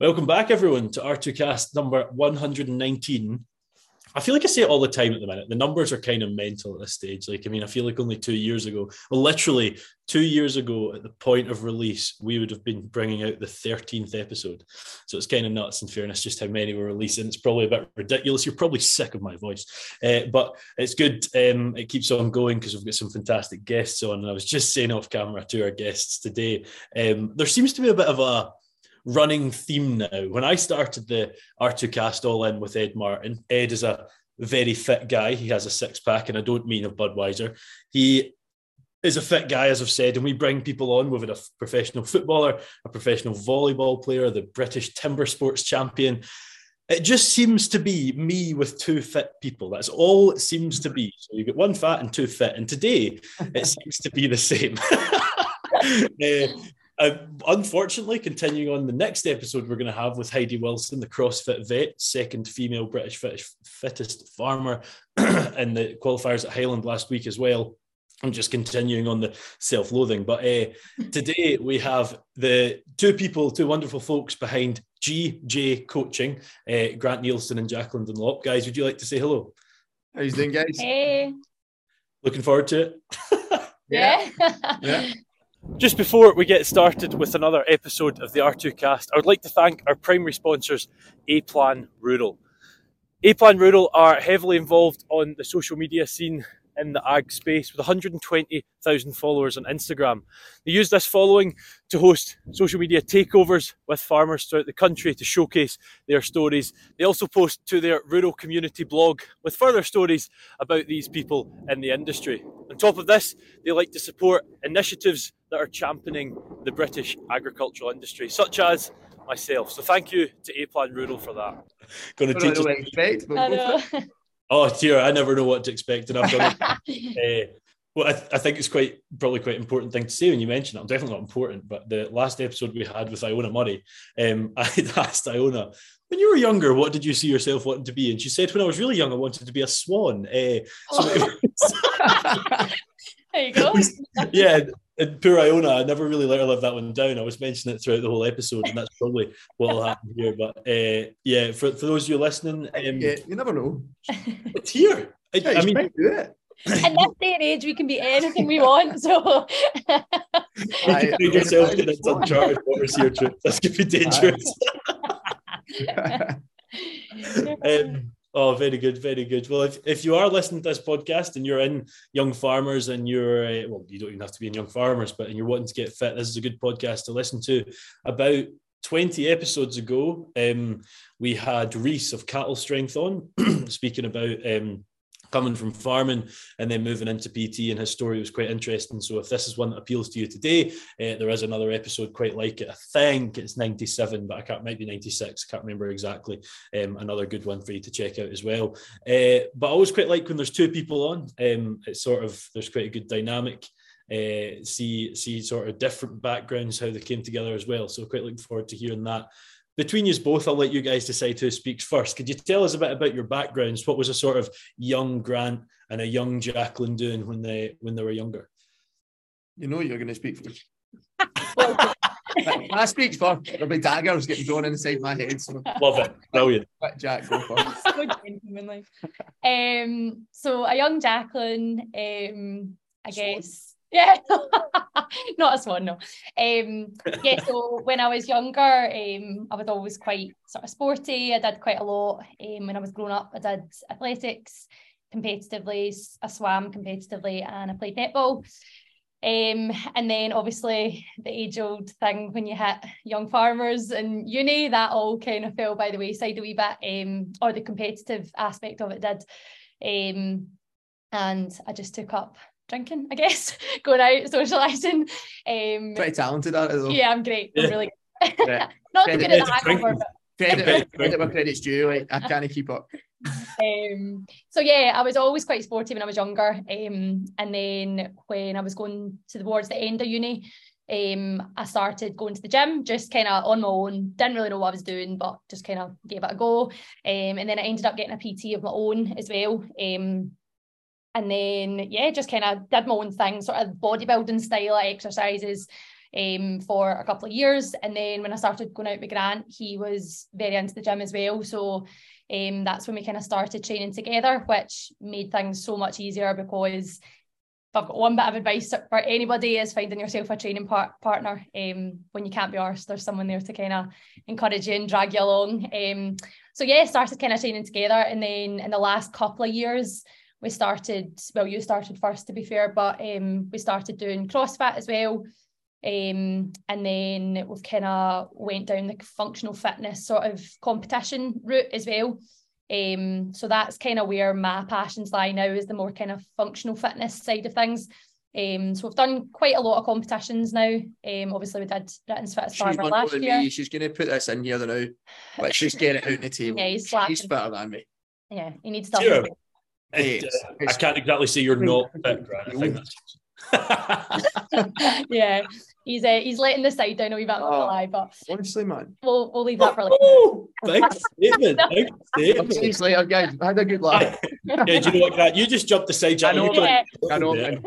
Welcome back, everyone, to R2Kast number 119. I feel like I say it all the time at the minute. The numbers are kind of mental at this stage. Like, I mean, I feel like only two years ago, well, literally two years ago at the point of release, we would have been bringing out the 13th episode. So it's kind of nuts, in fairness, just how many we're releasing. It's probably a bit ridiculous. You're probably sick of my voice, uh, but it's good. Um, it keeps on going because we've got some fantastic guests on. And I was just saying off camera to our guests today, um, there seems to be a bit of a running theme now. When I started the R2Kast All In with Ed Martin, Ed is a very fit guy. He has a six pack, and I don't mean a Budweiser. He is a fit guy, as I've said, and we bring people on. We've had a professional footballer, a professional volleyball player, the British timber sports champion. It just seems to be me with two fit people. That's all it seems to be. So you get one fat and two fit. And today it seems to be the same. uh, uh, unfortunately, continuing on the next episode we're going to have with Heidi Wilson, the CrossFit vet, second female British fit, fittest farmer in the qualifiers at Highland last week as well. I'm just continuing on the self loathing. But uh, today we have the two people, two wonderful folks behind GJ Coaching, uh, Grant Nielsen and Jaclyn Dunlop. Guys, would you like to say hello? How you doing, guys? Hey. Looking forward to it. yeah. Yeah. Just before we get started with another episode of the R2Kast, I would like to thank our primary sponsors, A Plan Rural. A Plan Rural are heavily involved on the social media scene in the ag space with 120,000 followers on Instagram. They use this following to host social media takeovers with farmers throughout the country to showcase their stories. They also post to their rural community blog with further stories about these people in the industry. On top of this, they like to support initiatives that are championing the British agricultural industry, such as myself. So thank you to A Plan Rural for that. Going to teach us. expect, but I go know. for it. Oh dear, I never know what to expect, and I've done it. uh, well, I, th- I think it's quite probably quite important thing to say when you mention it. I'm definitely not important, but the last episode we had with Iona Murray, um, I had asked Iona, when you were younger, what did you see yourself wanting to be? And she said, when I was really young, I wanted to be a swan. Uh, so it there you go. yeah, and poor Iona, I never really let her live that one down. I was mentioning it throughout the whole episode, and that's probably what will happen here. But uh, yeah, for, for those of you listening, um, yeah, you never know. it's here. I, Yeah, I you mean, do it. In this day and age, we can be anything we want. So, you Aye, can find yourself getting into uncharted waters here, Trip. This could be dangerous. Um, oh, very good, very good. Well, if, if you are listening to this podcast and you're in young farmers and you're, uh, well, you don't even have to be in young farmers, but and you're wanting to get fit, this is a good podcast to listen to. About 20 episodes ago, um, we had Reese of Cattle Strength on speaking about um, coming from farming and then moving into PT, and his story was quite interesting. So, if this is one that appeals to you today, uh, there is another episode quite like it. I think it's 97, but I can't, might be 96. I can't remember exactly. Um, another good one for you to check out as well. Uh, but I always quite like when there's two people on. Um, it's sort of there's quite a good dynamic. Uh, see see sort of different backgrounds how they came together as well. So quite looking forward to hearing that. Between you both, I'll let you guys decide who speaks first. Could you tell us a bit about your backgrounds? What was a sort of young Grant and a young Jaclyn doing when they when they were younger? You know you're going to speak first. When I speak first, there'll be daggers getting drawn inside my head. So Love it, brilliant. let Jack go first. so. Um, so a young Jaclyn, um, I Swan. guess. Yeah, not a swan, no. Um, yeah, so when I was younger, um, I was always quite sort of sporty. I did quite a lot. Um, when I was growing up, I did athletics competitively, I swam competitively, and I played netball. Um, and then obviously the age old thing when you hit young farmers and uni, that all kind of fell by the wayside a wee bit, um, or the competitive aspect of it did. Um, and I just took up drinking, I guess, going out, socialising. Um, Pretty talented at it though. yeah, I'm great. Yeah. I'm really good. Yeah. Not Credit- good at the credit hangover, but Credit, credit where credit's due. Like I can't keep up. um, so yeah, I was always quite sporty when I was younger. Um, and then when I was going to towards the end of uni, um, I started going to the gym just kind of on my own. Didn't really know what I was doing, but just kind of gave it a go. Um, and then I ended up getting a PT of my own as well. Um, and then yeah, just kind of did my own thing, sort of bodybuilding style exercises. um, for a couple of years. And then when I started going out with Grant, he was very into the gym as well. So um, that's when we kind of started training together, which made things so much easier because if I've got one bit of advice for anybody is finding yourself a training par- partner um, when you can't be arsed. There's someone there to kind of encourage you and drag you along. Um, so yeah, started kind of training together, and then in the last couple of years, we started. Well, you started first, to be fair, but um, we started doing CrossFit as well. Um, and then we've kind of went down the functional fitness sort of competition route as well. Um, so that's kind of where my passions lie now is the more kind of functional fitness side of things. Um, so we've done quite a lot of competitions now. Um, obviously we did Britain's Fittest She's Farmer one last year. me. She's going to put this in here now. Let's just get it out on the table. Yeah, he's slapping. She's fitter than me. Yeah, he needs stuff. Sure. Hey, It, it's- uh, I can't exactly say you're not fit, Grant. I think that's. yeah, he's uh, he's letting the side down a wee bit, I'm not gonna Oh. lie, but Honestly, man. we'll we'll leave that for later. Oh, big statement. Big I'll statement. see you later, guys. I had a good laugh. yeah, do you know what, Grant? You just jumped the side. I know, You man. I know, Yeah. man.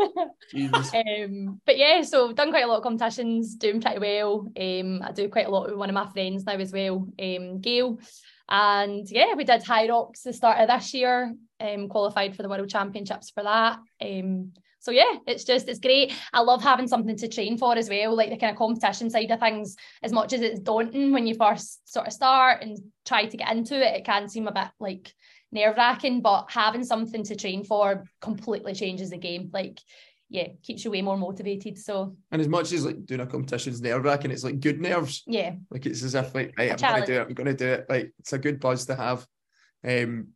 Jesus. Um, but yeah, so I've done quite a lot of competitions, doing pretty well. Um, I do quite a lot with one of my friends now as well, um, Gail. And yeah, we did Hyrox the start of this year, um, qualified for the World Championships for that. Um, so yeah, it's just it's great. I love having something to train for as well, like the kind of competition side of things. As much as it's daunting when you first sort of start and try to get into it, it can seem a bit like nerve wracking. But having something to train for completely changes the game. Like yeah, keeps you way more motivated. So And as much as like doing a competition's nerve wracking, it's like good nerves. yeah, Like it's as if like, right, A I'm gonna do it. I'm gonna do it. Like it's a good buzz to have. Um,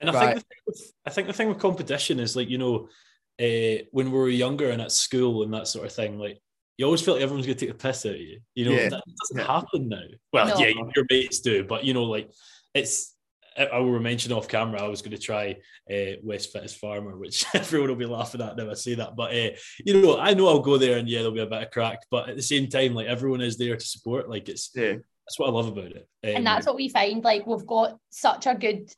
And I Right. think the thing with, I think the thing with competition is like you know, uh, when we were younger and at school and that sort of thing, like you always feel like everyone's going to take the piss out of you. You know, Yeah. that doesn't Yeah. happen now. Well, No. yeah, your mates do, but you know, like it's. I I will mention off camera. I was going to try uh, West Fittest Farmer, which everyone will be laughing at now. I say that, but uh, you know, I know I'll go there and yeah, there'll be a bit of crack. But at the same time, like everyone is there to support. Like it's yeah. that's what I love about it. Um, and that's what we find. Like we've got such a good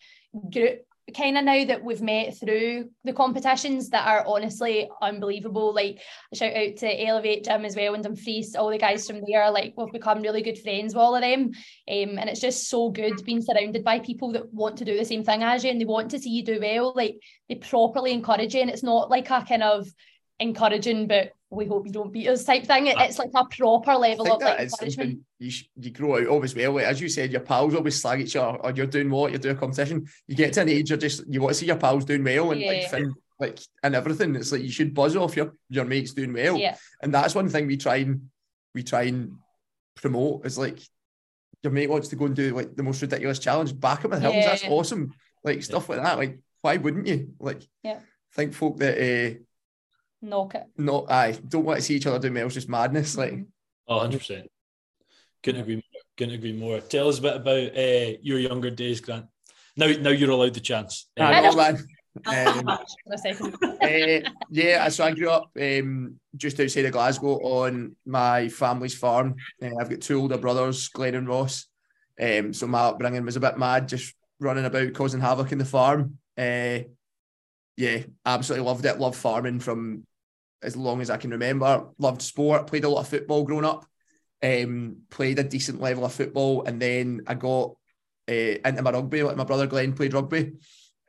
group kind of now that we've met through the competitions that are honestly unbelievable. Like shout out to Elevate Gym as well and Dumfries, all the guys from there. Like we've become really good friends with all of them. Um, and it's just so good being surrounded by people that want to do the same thing as you and they want to see you do well. Like they properly encourage you. And it's not like a kind of encouraging, but we hope you don't beat us type thing. It- It's like a proper level of like encouragement. you, sh- you grow out of as well. As you said, your pals always slag each other, or you're doing what you're doing a competition. You get to an age, you're just you want to see your pals doing well and like fin- like and everything. It's like you should buzz off your your mates doing well, Yeah. and that's one thing we try and we try and promote is like your mate wants to go and do like the most ridiculous challenge, back him with hills. That's awesome. Like stuff like that. Like why wouldn't you? Like Yeah. think folk that uh Knock it. No, I don't want to see each other do well. It's just madness. Like Mhm. Oh, 100%. Couldn't agree more. Couldn't agree more. Tell us a bit about uh, your younger days, Grant. Now, now you're allowed the chance. Uh, I know, man. Um, come back for a second. uh, yeah, so I grew up um, just outside of Glasgow on my family's farm. Uh, I've got two older brothers, Glenn and Ross. Um, so my upbringing was a bit mad, just running about causing havoc in the farm. Uh, yeah, absolutely loved it. Loved farming from as long as I can remember. Loved sport. Played a lot of football growing up. Um, played a decent level of football, and then I got uh, into my rugby. My brother Glenn played rugby.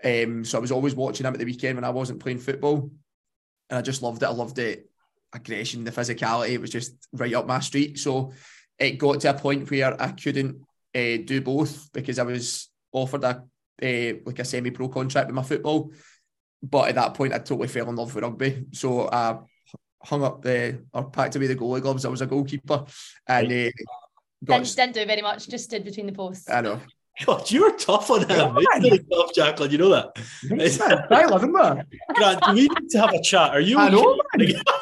Um, so I was always watching him at the weekend when I wasn't playing football. And I just loved it. I loved it. Aggression, the physicality, it was just right up my street. So it got to a point where I couldn't uh, do both because I was offered a uh, like a semi-pro contract with my football. But at that point, I totally fell in love with rugby. So I hung up the or packed away the goalie gloves. I was a goalkeeper, and uh, got. Didn't, didn't do very much, just stood between the posts. I know. God, you were tough on him. Yeah, He's really tough, Jaclyn. You know that. I love him, man. Grant, do we need to have a chat? Are you? I know, okay? man.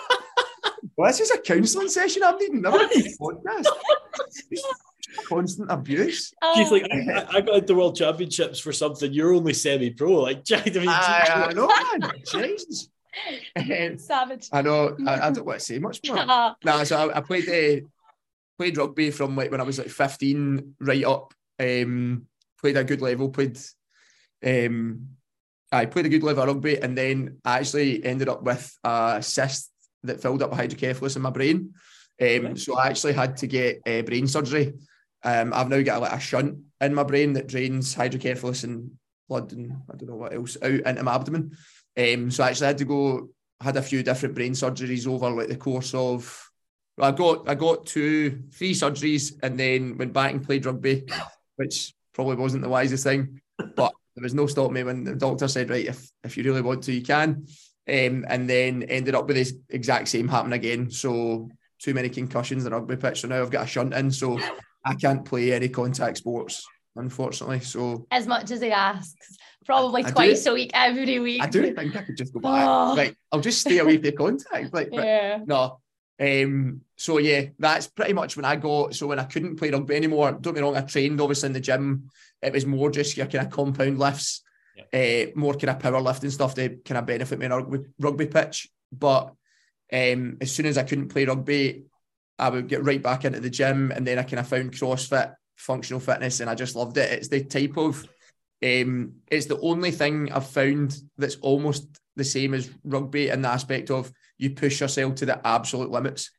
Well, this is a counselling session I'm needing. Never a podcast. Constant abuse. She's Oh, like, I, I got into world championships for something. You're only semi-pro. Like, Jack, I mean, I, I know, man. Jesus. Savage. I know. I, I don't want to say much more. Ah, Nah, so I, I played uh, played rugby from like when I was like 15 right up. Um, played a good level. Played. Um, I played a good level of rugby, and then I actually ended up with a cyst that filled up with hydrocephalus in my brain. Um, so I actually had to get uh, brain surgery. Um, I've now got a, like, a shunt in my brain that drains hydrocephalus and blood and I don't know what else out into my abdomen. Um, so I actually had to go, had a few different brain surgeries over like the course of. I got I got two, three surgeries, and then went back and played rugby, which probably wasn't the wisest thing, but there was no stop me when the doctor said, right, if if you really want to, you can. Um, and then ended up with this exact same happen again. So too many concussions in rugby pitch. So now I've got a shunt in, so I can't play any contact sports, unfortunately. So as much as he asks, probably I, I twice do, a week, every week. I do think I could just go back. Oh. Like I'll just stay away from the contact. Like, yeah. no. Um, so yeah, that's pretty much when I got. So when I couldn't play rugby anymore, don't be wrong, I trained obviously in the gym. It was more just your kind of compound lifts, yeah. uh, more kind of power lifting stuff to kind of benefit me in a rugby, rugby pitch. But um, as soon as I couldn't play rugby, I would get right back into the gym, and then I kind of found CrossFit, functional fitness, and I just loved it. It's the type of, um, it's the only thing I've found that's almost the same as rugby in the aspect of you push yourself to the absolute limits.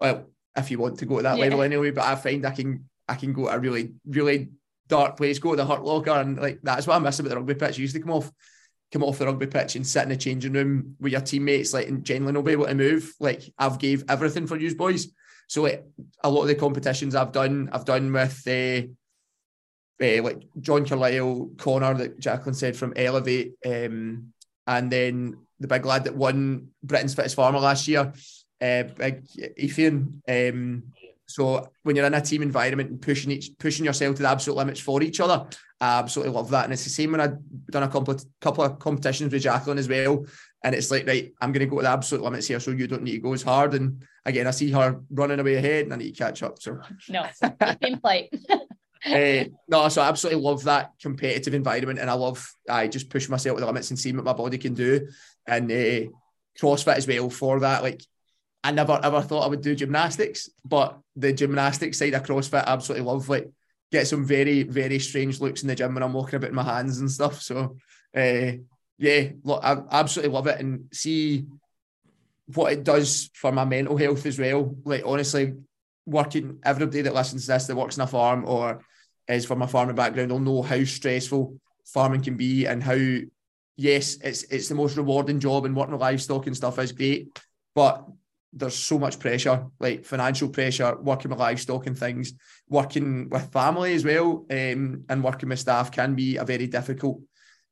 Well, if you want to go to that yeah. level anyway, but I find I can I can go to a really really dark place, go to the hurt locker, and like that's what I miss about the rugby pitch. You used to come off come off the rugby pitch and sit in the changing room with your teammates, like and generally not be able to move. Like I've gave everything for you boys. So like, a lot of the competitions I've done, I've done with uh, uh, like John Carlisle, Connor that Jaclyn said from Elevate, um, and then the big lad that won Britain's Fittest Farmer last year, uh, big Ethan. Um, so when you're in a team environment and pushing each pushing yourself to the absolute limits for each other, I absolutely love that. And it's the same when I've done a couple couple of competitions with Jaclyn as well. And it's like, right, I'm going to go to the absolute limits here, so you don't need to go as hard. And again, I see her running away ahead, and I need to catch up. So no, same play. uh, no, so I absolutely love that competitive environment, and I love I just push myself to the limits and see what my body can do, and uh, CrossFit as well for that. Like I never ever thought I would do gymnastics, but the gymnastics side of CrossFit, I absolutely love. Like get some very very strange looks in the gym when I'm walking about in my hands and stuff. So uh, yeah, look, I absolutely love it and see what it does for my mental health as well. Like honestly, working everybody that listens to this that works in a farm or is from a farming background will know how stressful farming can be and how yes, it's it's the most rewarding job and working with livestock and stuff is great, but there's so much pressure, like financial pressure, working with livestock and things, working with family as well, um, and working with staff can be a very difficult,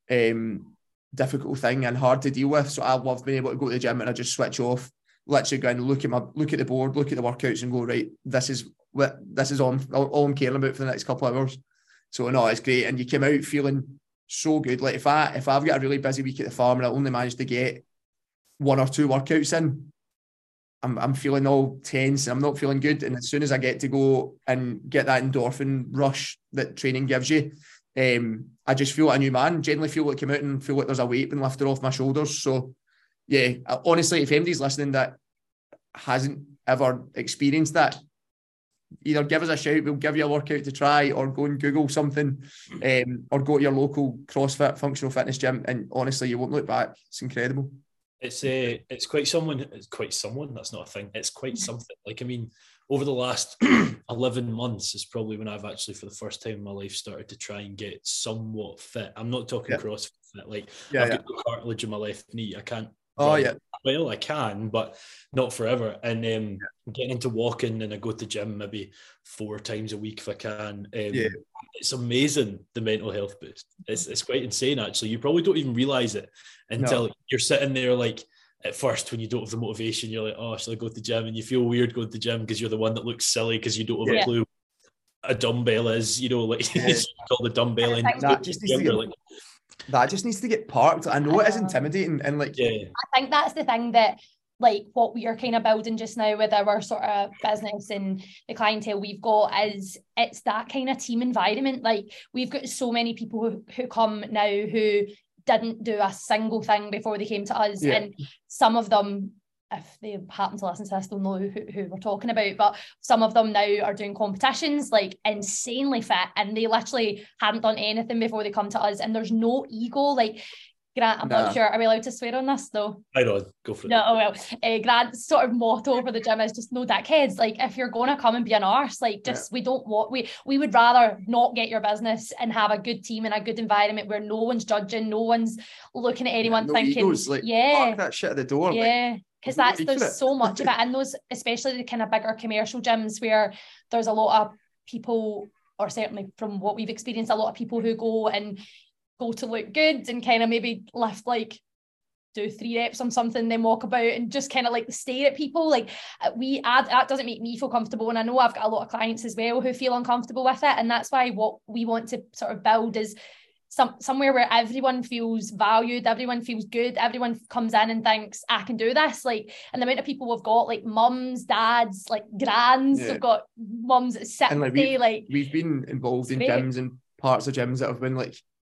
um, difficult thing and hard to deal with. So I love being able to go to the gym and I just switch off, literally go and look at my look at the board, look at the workouts, and go right. This is what this is all, all I'm caring about for the next couple of hours. So no, it's great, and you came out feeling so good. Like if I if I've got a really busy week at the farm and I only manage to get one or two workouts in, I'm, I'm feeling all tense and I'm not feeling good. And as soon as I get to go and get that endorphin rush that training gives you, um, I just feel like a new man. Generally feel like come out and feel like there's a weight being lifted off my shoulders. So yeah, honestly, if anybody's listening that hasn't ever experienced that, either give us a shout, we'll give you a workout to try, or go and Google something, um, or go to your local CrossFit functional fitness gym. And honestly, you won't look back. It's incredible. It's a, uh, it's quite someone. It's quite someone. That's not a thing. It's quite something. Like I mean, over the last eleven months is probably when I've actually, for the first time in my life, started to try and get somewhat fit. I'm not talking yeah. CrossFit. Like yeah, I've yeah. got cartilage in my left knee. I can't. Oh yeah. Well, I can, but not forever. And um, getting into walking, and I go to the gym maybe four times a week if I can. Um, yeah. It's amazing the mental health boost. It's it's quite insane actually. You probably don't even realize it until no. you're sitting there like at first when you don't have the motivation, you're like, oh, should I go to the gym? And you feel weird going to the gym because you're the one that looks silly because you don't have yeah. a clue a dumbbell is, you know, like yeah. call the dumbbell and that just, needs to get, like, that just needs to get parked. I know it is intimidating and like yeah. I think that's the thing that like what we are kind of building just now with our sort of business and the clientele we've got is it's that kind of team environment. Like we've got so many people who, who come now who didn't do a single thing before they came to us. Yeah. And some of them, if they happen to listen to this, they'll know who, who we're talking about. But some of them now are doing competitions like insanely fit and they literally haven't done anything before they come to us. And there's no ego. Like Grant, I'm Nah. not sure. Are we allowed to swear on this though? I know. Go for it. No, oh well. Uh, Grant's sort of motto for the gym is just no dickheads. Like if you're gonna come and be an arse, like just we don't want we we would rather not get your business and have a good team and a good environment where no one's judging, no one's looking at anyone no thinking, egos, like, yeah, Park that shit at the door. like, yeah. Because there's that's there's it. so much of it, and those especially the kind of bigger commercial gyms where there's a lot of people, or certainly from what we've experienced, a lot of people who go and go to look good and kind of maybe lift like do three reps on something, then walk about and just kind of like stare at people. Like uh, we add that doesn't make me feel comfortable. And I know I've got a lot of clients as well who feel uncomfortable with it. And that's why what we want to sort of build is some somewhere where everyone feels valued, everyone feels good, everyone comes in and thinks, I can do this. Like and the amount of people we've got, like mums, dads, like grands, Yeah. we've got mums at 60, And, like, like, we've- We've been involved in Great. gyms and parts of gyms that have been like,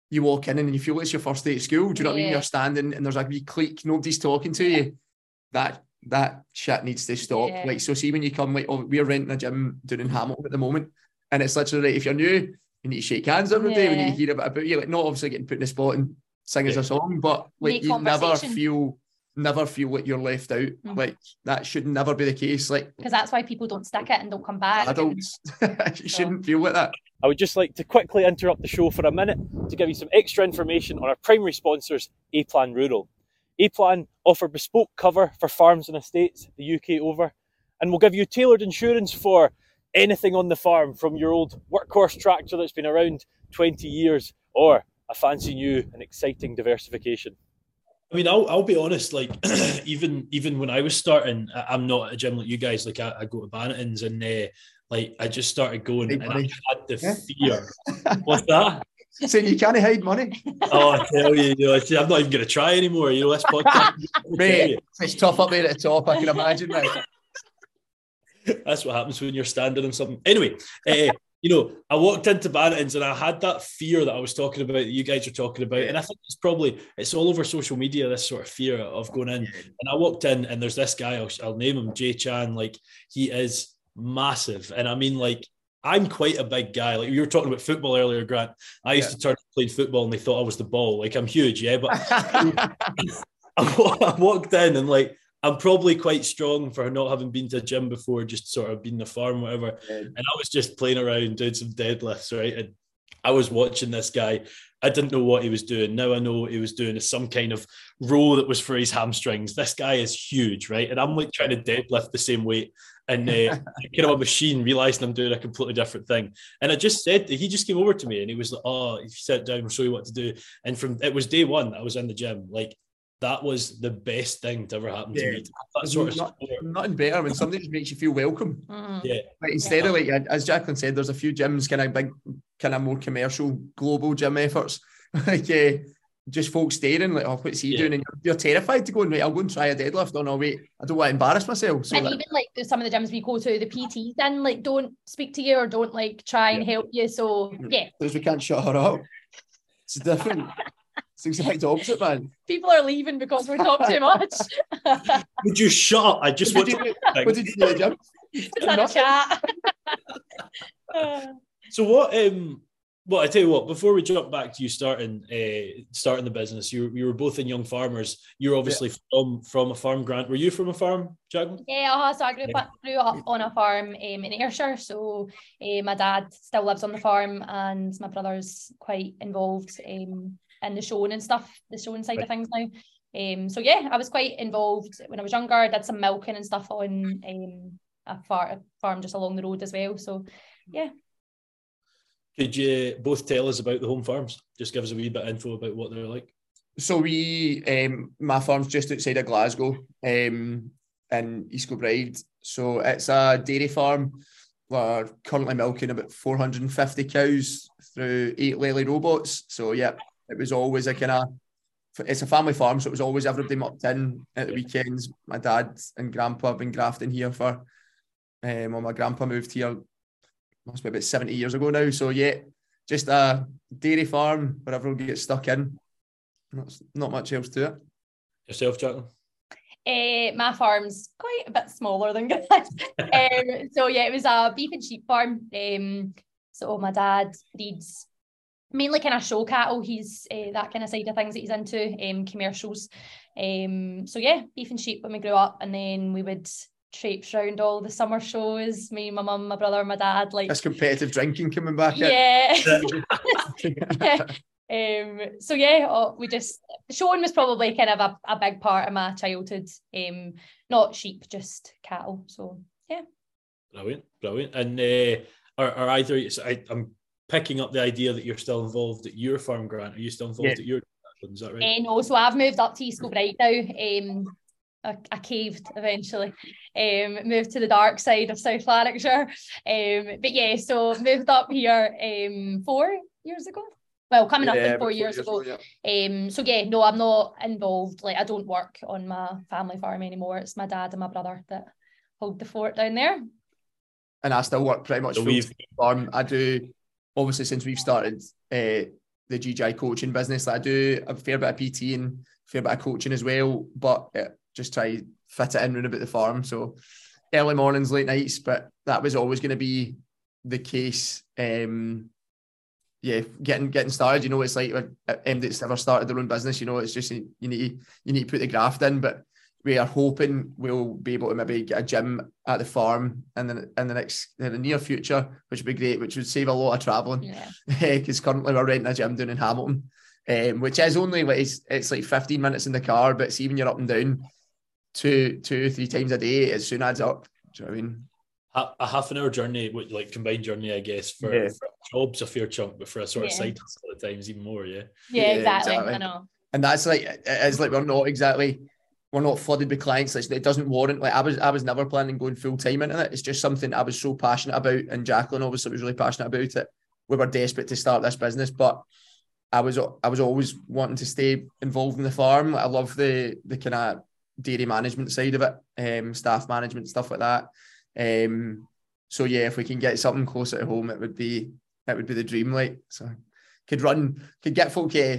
you walk in and you feel it's your first day at school. Do you know what I mean? You're standing and there's a wee clique, nobody's talking to you. That that shit needs to stop. Yeah. Like, so see when you come, like, oh, we're renting a gym down in Hamilton at the moment, and it's literally if you're new, you need to shake hands every day. We need to hear a bit about you. Like, not obviously getting put in the spot and sing us a song, but like Make you never feel never feel like you're left out. Mhm. Like that should never be the case. Like because that's why people don't stick it and don't come back. I and- adults, you shouldn't feel like that. I would just like to quickly interrupt the show for a minute to give you some extra information on our primary sponsors, A Plan Rural. A Plan offer bespoke cover for farms and estates the UK over, and will give you tailored insurance for anything on the farm from your old workhorse tractor that's been around 20 years or a fancy new and exciting diversification. I mean, I'll, I'll be honest. Like, even even when I was starting, I, I'm not at a gym like you guys. Like, I, I go to Bannatynes and uh, like I just started going, and I had the fear. What's that? Saying you can't hide money. Oh, I tell you, you know, I'm not even going to try anymore. You know, this podcast. Mate, it's tough up there at the top, I can imagine. Right? That's what happens when you're standing on something. Anyway, uh, you know, I walked into Bannatynes and I had that fear that I was talking about, that you guys are talking about. And I think it's probably, it's all over social media, this sort of fear of going in. And I walked in and there's this guy, I'll, I'll name him Jay Chan. Like, he is massive. And I mean, like, I'm quite a big guy. Like, you were talking about football earlier, Grant. I used Yeah. to turn playing football and they thought I was the ball. Like, I'm huge, yeah. But I I walked in and like I'm probably quite strong for not having been to a gym before, just sort of being a farm, whatever. And I was just playing around doing some deadlifts, right? And I was watching this guy. I didn't know what he was doing. Now I know what he was doing is some kind of row that was for his hamstrings. This guy is huge, right? And I'm like trying to deadlift the same weight. And uh, kind of a machine realizing I'm doing a completely different thing. And I just said he just came over to me and he was like, "Oh, if you sit down, I'll show you what to do." And from it was day one I was in the gym. Like that was the best thing to ever happen to me. That sort of Not- support. Nothing better when somebody just makes you feel welcome. Mm. Yeah. Like instead of like as Jaclyn said, there's a few gyms, kind of big, kind of more commercial, global gym efforts. like uh, just folks staring, like, oh, what's he Yeah. doing? And you're, you're terrified to go and right, I'll go and try a deadlift. Oh no, wait, I don't want to embarrass myself. So and that, even like some of the gyms we go to, the PTs then like don't speak to you or don't like try and help you. So yeah, because we can't shut her up. It's different. it's the exact opposite, man. people are leaving because we talk too much. Would you shut up? I just What want you to. do, what did you do at the gym? Just had a chat. So what? Um, well, I tell you what. Before we jump back to you starting, uh, starting the business, you you were both in young farmers. You're obviously from from a farm. Grant, were you from a farm, Jaclyn? yeah, uh, so I grew up, grew up on a farm um, in Ayrshire. So uh, my dad still lives on the farm, and my brother's quite involved um, in the showing and stuff, the showing side of things now. Um, so yeah, I was quite involved when I was younger. I did some milking and stuff on um, a, far, a farm just along the road as well. So yeah. Could you both tell us about the home farms? Just give us a wee bit of info about what they're like. So we, um, my farm's just outside of Glasgow, um, in East Kilbride. So it's a dairy farm. We're currently milking about 450 cows through eight Lely robots. So yeah, it was always a kind of, it's a family farm, so it was always everybody mucked in at the weekends. My dad and grandpa have been grafting here for, um, well, my grandpa moved here, must be about 70 years ago now. So yeah, just a dairy farm where everyone gets stuck in. That's not much else to it. Yourself, Jaclyn? Uh, my farm's quite a bit smaller than Grant. um, so yeah, it was a beef and sheep farm. Um, so my dad breeds mainly kind of show cattle. He's uh, that kind of side of things that he's into, um, commercials. Um, so yeah, beef and sheep when we grew up, and then we would traipse around all the summer shows. Me, my mum, my brother, my dad. Like That's competitive drinking coming back. in. yeah. um. So yeah, oh, we just showing was probably kind of a, a big part of my childhood. Um, not sheep, just cattle. So yeah. Brilliant, brilliant. And uh, are, are either so I, I'm picking up the idea that you're still involved at your farm, Grant. Are you still involved Yeah. at your? Is that right? And also, I've moved up to East Kilbride now. Um, I, I caved eventually. Um, moved to the dark side of South Lanarkshire. Um, but yeah, so moved up here um four years ago. Well, coming up Yeah, in four about years ago. yeah. Um, so yeah, no, I'm not involved. Like I don't work on my family farm anymore. It's my dad and my brother that hold the fort down there. And I still work pretty much So full farm. I do obviously since we've started uh, the GJ coaching business, I do a fair bit of PT and a fair bit of coaching as well. But uh, just try fit it in round about the farm. So early mornings, late nights, but that was always going to be the case. Um, yeah, getting getting started. You know, it's like when MD's ever started their own business. You know, it's just you need you need to put the graft in, but. We are hoping we'll be able to maybe get a gym at the farm in the in the next in the near future, which would be great, which would save a lot of travelling Yeah. because currently we're renting a gym down in Hamilton, um, which is only like it's, it's like 15 minutes in the car, but see when you're up and down two, two, three times a day, it soon adds up. Do you know what I mean? a, a half an hour journey, like combined journey, I guess, for, Yeah. for job's a fair chunk, but for a sort of side hustle at times even more. Yeah. Yeah, Yeah, exactly. exactly. I know. And that's like it is like we're not exactly we're not flooded with clients. Like, it doesn't warrant like I was I was never planning going full time into it. It's just something I was so passionate about, and Jaclyn obviously was really passionate about it. We were desperate to start this business, but I was I was always wanting to stay involved in the farm. I love the the kind of dairy management side of it, um, staff management stuff like that. Um, so yeah, if we can get something closer to home, it would be it would be the dream. Like so, could run, could get folk uh,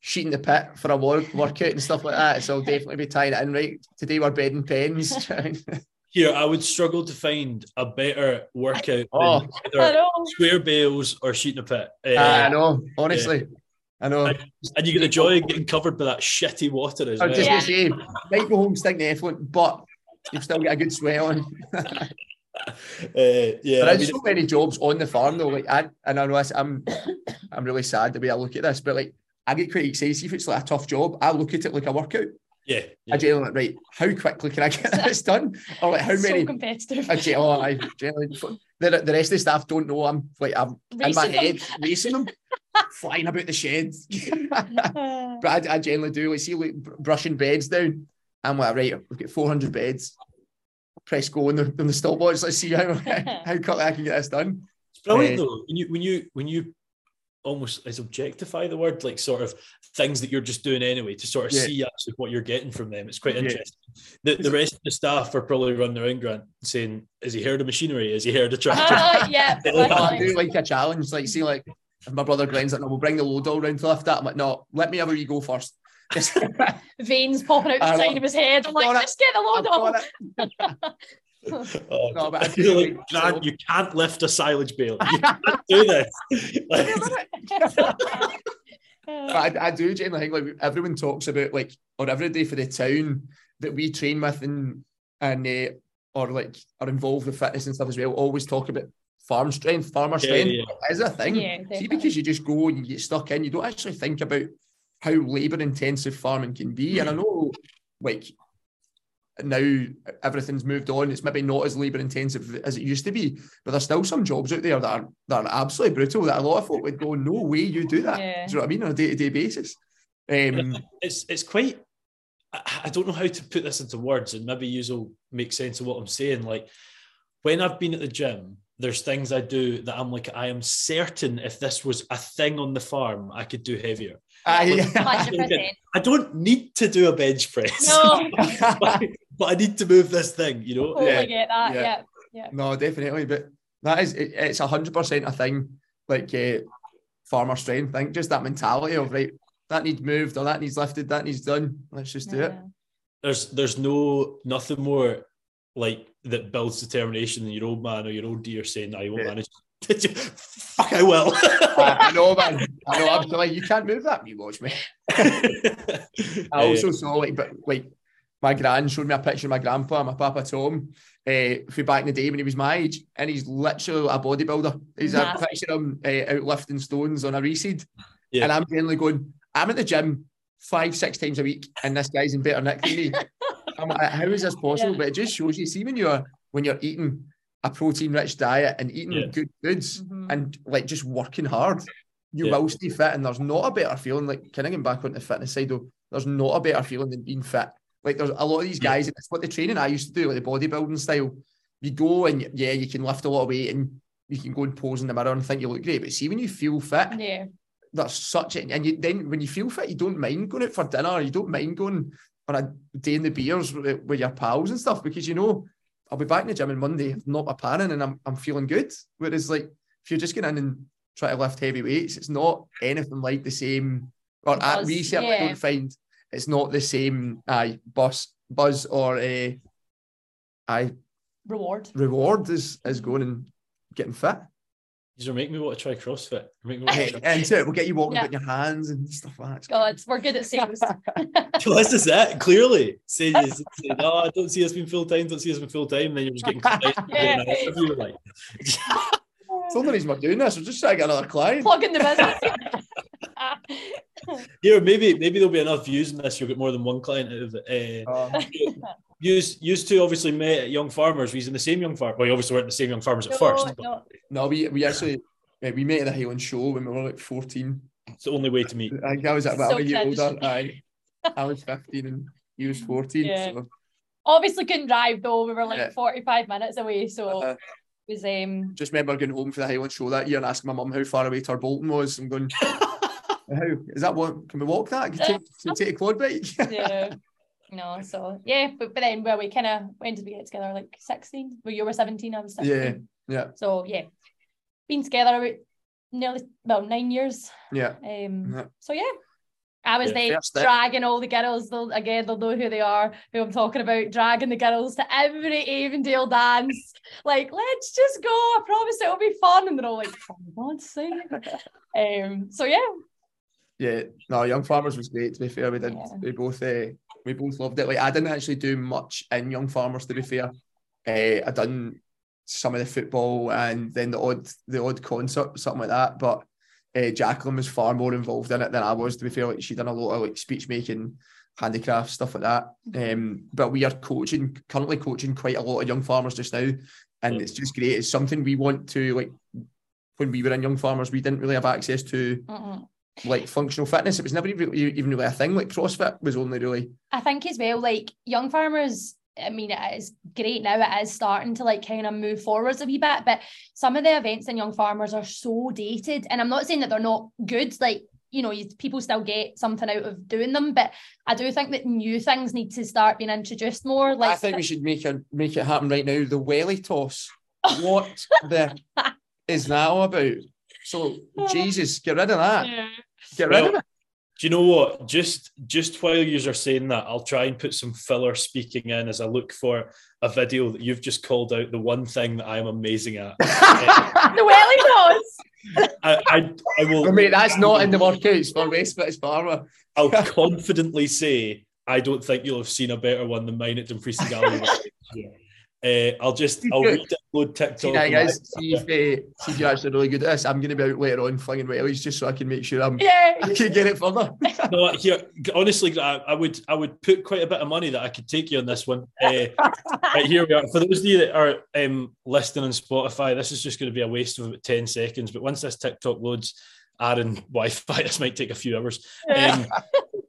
sheeting the pit for a work, workout and stuff like that. So I'll definitely be tying it in. Right today we're bedding pens. Here, I would struggle to find a better workout Oh. than I either know. square bales or sheeting a pit. Uh, I know, honestly, I know. and you get the joy of getting covered by that shitty water as I well. was just Yeah. gonna say, might go home stink the effluent, but you've still got a good sweat on. Uh, yeah, There I mean, so many jobs on the farm though. Like I, and I know this, I'm, I'm really sad the way I look at this, but like I get quite excited if it's like a tough job. I look at it like a workout. yeah, I generally like, right, how quickly can I get this done? Or like how many so many? competitive. I gen- oh, I generally the, the rest of the staff don't know I'm like I'm in my Racing them. head racing them, flying about the sheds. but I, I generally do like see like brushing beds down. I'm like right, we've got 400 beds. Press go on the on the stopwatch. Let's see how how quickly I can get this done. It's brilliant Uh, though. When you when you when you almost as objectify the word, like sort of things that you're just doing anyway, to sort of Yeah. see actually what you're getting from them. It's quite Yeah. interesting. The, the rest of the staff are probably running around Grant saying, "Is he heard of machinery? Is he heard of tractor?" Ah, yeah. I do like a challenge. Like see like if my brother Glenn's like, no, we'll bring the load all round to lift that. I'm like, no, let me have a wee go first. Veins popping out the I side know. of his head. I'm like, Got it. let's get the load off. got. Oh, No, but I I feel like like- Grant, you can't lift a silage bale. You can't do this. Like, But I, I do genuinely think like everyone talks about like or every day for the town that we train with and and uh, or like are involved with fitness and stuff as well. Always talk about farm strength, farmer Yeah, strength yeah. It is a thing. Yeah, See, because you just go and you get stuck in, you don't actually think about how labour intensive farming can be. And I know like now everything's moved on. It's maybe not as labour intensive as it used to be, but there's still some jobs out there that are that are absolutely brutal. That a lot of folk would go, "No way, you do that." Yeah. Do you know what I mean on a day to day basis? Um, it's it's quite. I, I don't know how to put this into words, and maybe you'll make sense of what I'm saying. Like when I've been at the gym, there's things I do that I'm like, I am certain if this was a thing on the farm, I could do heavier. I, Hundred. I don't need to do a bench press, No, but, but I need to move this thing. You know, totally Yeah, get that. yeah. Yeah. no, definitely, but that is it, it's a hundred percent a thing. Like uh, farmer strength, I think just that mentality of right, that needs moved or that needs lifted, that needs done. Let's just do it. There's there's no nothing more like that builds determination than your old man or your old dear saying, "I won't Yeah. manage Did you? Fuck, I will. I, I know, man. I know. I'm like, you can't move that. You watch me. I also saw like, but like, my gran showed me a picture of my grandpa, my papa Tom, uh, for back in the day when he was my age, and he's literally a bodybuilder. He's Massive. a picture of him uh, out lifting stones on a reseed, Yeah. and I'm generally going. I'm at the gym five, six times a week, and this guy's in better nick than me. I'm like, how is this possible? Yeah. But it just shows you. See when you're when you're eating a protein-rich diet and eating Yeah. good foods Mhm. and like just working hard, you Yeah. will stay fit. And there's not a better feeling. Like kind of getting back on the fitness side though, there's not a better feeling than being fit. Like there's a lot of these Yeah. guys. It's what the training I used to do, like the bodybuilding style. You go and yeah, you can lift a lot of weight and you can go and pose in the mirror and think you look great. But see when you feel fit, Yeah. that's such a and you then when you feel fit, you don't mind going out for dinner, you don't mind going on a day in the beers with, with your pals and stuff because you know I'll be back in the gym on Monday, I've not a panning and I'm I'm feeling good. Whereas like if you're just going in and try to lift heavy weights, it's not anything like the same or at Buzz, we certainly yeah. don't find it's not the same aye, buzz buzz or eh, a I Reward. reward as as going and getting fit. You're making me want to try CrossFit. You're me want to try- and so we'll get you walking Yeah. about your hands and stuff like that. God, we're good at sales. Well, this is it. Clearly, say, say no, I don't see us being full time. Don't see us being full time. Then you're just getting. Yeah. Like, It's the only doing this. We're just trying to get another client. Plugging the business. here, maybe maybe there'll be enough views in this. You'll get more than one client out of it. Uh, Uh, used used to obviously met at Young Farmers. We was in the same Young Farmers. Well, you obviously weren't the same Young Farmers at No, first. But no. no, we we actually uh, we met at the Highland Show when we were like 14. it's the only way to meet. I think I was about So a year older. tradition. I I was 15 and he was 14. Yeah. So, Obviously couldn't drive though. We were like Yeah. 45 minutes away. So uh, it was um just remember going home for the Highland Show that year and asking my mum how far away Tarbolton was. I'm going, how is that what? Can we walk that? Can take, can take a quad bike? yeah. No, so yeah, but, but then well we kind of when did we get together? Like 16? Well you were 17, I was 16. yeah, yeah, So yeah. Been together about nearly well nine years. yeah. Um Yeah. so yeah. I was Yeah, there dragging all the girls. They'll again they'll know who they are, who I'm talking about, dragging the girls to every Avondale dance. Like, let's just go. I promise it'll be fun. And they're all like, for God's sake. Um, so yeah. Yeah, no, Young Farmers was great. To be fair, we did. Yeah. We both, uh, we both loved it. Like I didn't actually do much in Young Farmers. To be fair, uh, I done some of the football and then the odd, the odd concert, something like that. But uh, Jaclyn was far more involved in it than I was. To be fair, like she done a lot of like speech making, handicraft stuff like that. Um, but we are coaching currently coaching quite a lot of young farmers just now, and it's just great. It's something we want to like. When we were in young farmers, we didn't really have access to Mm-mm. like functional fitness. It was never even even really a thing. Like CrossFit was only really I think as well, like young farmers, I mean, it is great now. It is starting to like kind of move forwards a wee bit, but some of the events in young farmers are so dated. And I'm not saying that they're not good. Like you know, you, people still get something out of doing them, but I do think that new things need to start being introduced more. Like I think we should make it make it happen right now. The welly toss. What the is that all about? So Jesus, get rid of that. Yeah. Get rid Well, of it. Do you know what? Just just while you are saying that, I'll try and put some filler speaking in as I look for a video that you've just called out. The one thing that I'm amazing at. the welly toss. I I, I will. Well, mate, that's not in the workouts for West Fittest Farmer. I'll confidently say I don't think you'll have seen a better one than mine at Dumfries and Galloway. uh, I'll just I'll re-download TikTok. See, now, guys, see if, uh, see if you're actually really good at this. I'm going to be out later on flinging wellies just so I can make sure I'm, Yeah. I can get it further. no, here, honestly, I, I would I would put quite a bit of money that I could take you on this one. Uh, right, here we are. For those of you that are um, listening on Spotify, this is just going to be a waste of about 10 seconds. But once this TikTok loads, Aaron Wi Fi, this might take a few hours. Um,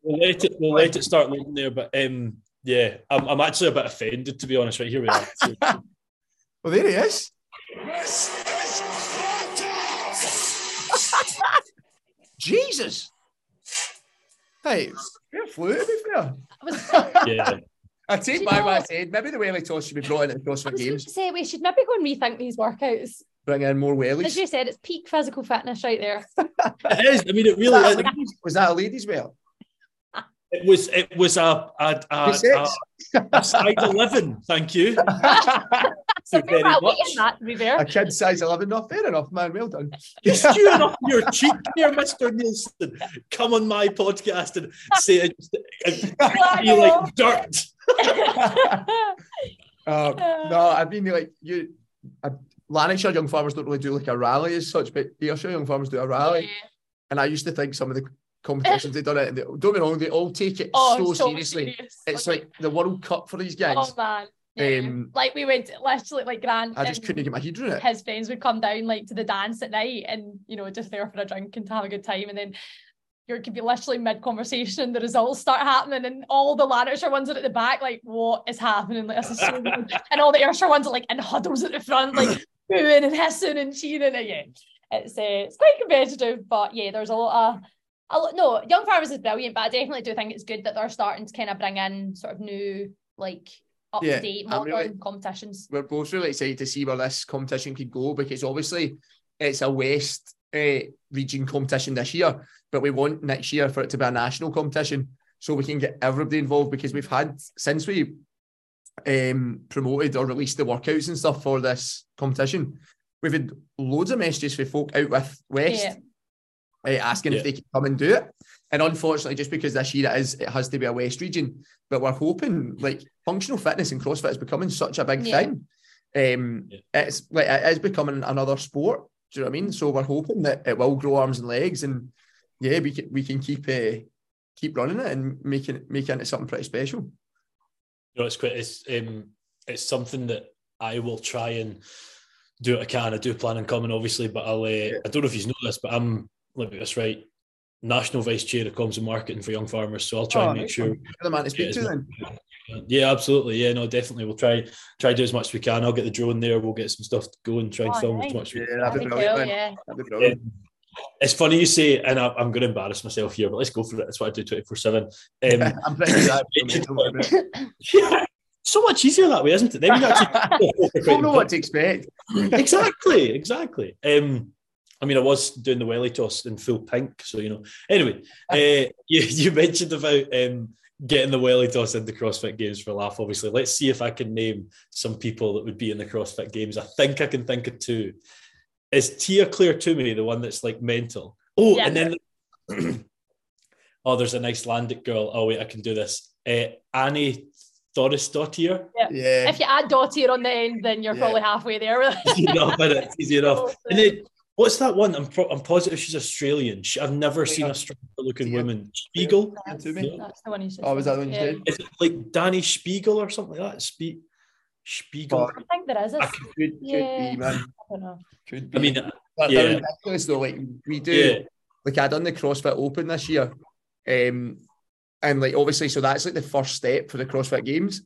we'll, let it, we'll let it start loading there. But um, yeah, I'm, I'm actually a bit offended, to be honest. Right, here we are. Well, there he is. Jesus. Hey, fair flew to be fair. I was, yeah. I take you my know- my head. Maybe the welly toss should be brought in at the I CrossFit was Games. to say we should maybe go and rethink these workouts. Bring in more As you said, it's peak physical fitness right there. It is. I mean, it really Was is. that, a ladies- was that a ladies' well? It was it was a a, a, Six. a, a size eleven. Thank you. So you very I'll much. in that, to be fair. A kid size 11, not fair enough, man. Well done. You stewing up your cheek here, Mister Nielsen. Come on my podcast and say it. and Be like dirt. Um, no, I mean, like, you, uh, Lanarkshire Young Farmers don't really do like a rally as such, but Ayrshire Young Farmers do a rally. And I used to think some of the competitions they've done it, they, don't me wrong, they all take it oh, so, seriously. serious. It's like the World Cup for these guys. oh man. Yeah. Um, like we went literally like Grant. I just couldn't get my head around it. His friends would come down like to the dance at night and you know just there for a drink and to have a good time and then you could be literally mid conversation the results start happening and all the Lanarkshire ones are at the back like what is happening like this is so good. and all the Ayrshire ones are like in huddles at the front like booing and hissing and cheering and yeah it's uh, it's quite competitive but yeah there's a lot of a lot, no Young Farmers is brilliant but I definitely do think it's good that they're starting to kind of bring in sort of new like up to date I'm modern really- competitions We're both really excited to see where this competition could go because obviously it's a West uh, region competition this year, but we want next year for it to be a national competition so we can get everybody involved because we've had since we um, promoted or released the workouts and stuff for this competition, we've had loads of messages for folk out with West Yeah. Uh, asking Yeah. if they can come and do it. And unfortunately, just because this year it is, it has to be a West region. But we're hoping like functional fitness and CrossFit is becoming such a big Yeah. thing. Um, Yeah. it's like it is becoming another sport. Do you know what I mean? So we're hoping that it will grow arms and legs, and yeah, we can we can keep uh, keep running it and making it make it into something pretty special. You know, it's quite it's um it's something that I will try and do what I can. I do plan on coming, obviously, but I'll uh, I don't know if you know this, but I'm let me get this right. National Vice Chair of Comms and Marketing for Young Farmers, so I'll try Oh, and make nice sure. the man to speak Yeah, to it's then. Yeah, absolutely. Yeah, no, definitely. We'll try try to do as much as we can. I'll get the drone there. We'll get some stuff going. Try and Oh, film nice. as much. as we Yeah, can. that'd That'd be be brilliant. cool, yeah. That'd be brilliant. Um, it's funny you say, and I, I'm going to embarrass myself here, but let's go for it. That's what I do 24 7. Um, I'm pretty good at it. Don't worry about it. yeah, so much easier that way, isn't it? Then you actually Don't know what to expect. exactly, exactly. Um, I mean, I was doing the welly toss in full pink, so you know. Anyway, uh, you you mentioned about um, getting the welly toss into CrossFit Games for a laugh. Obviously, let's see if I can name some people that would be in the CrossFit Games. I think I can think of two. Is Tia-Clair Toomey the one that's like mental? Oh, Yeah. and then oh, there's an Icelandic girl. Oh wait, I can do this. Uh, Annie Thorisdottir. Yeah. If you add Dottir on the end, then you're Yeah. probably halfway there. with easy enough, isn't it? It's easy enough. And then what's that one? I'm pro- I'm positive she's Australian. She, I've never seen a stronger looking Yeah. woman. Speegle. That's, to that's the one you said. Oh, was that the one you Yeah. said? Is it like Dani Speegle or something like that? Spe- Speegle. Oh, I think there is. A, I I could- Could, could Yeah. be, man. don't know. Could be. I mean, But yeah. they're ridiculous though. Like we do, yeah, like I done the CrossFit Open this year, um, and like obviously, so that's like the first step for the CrossFit Games.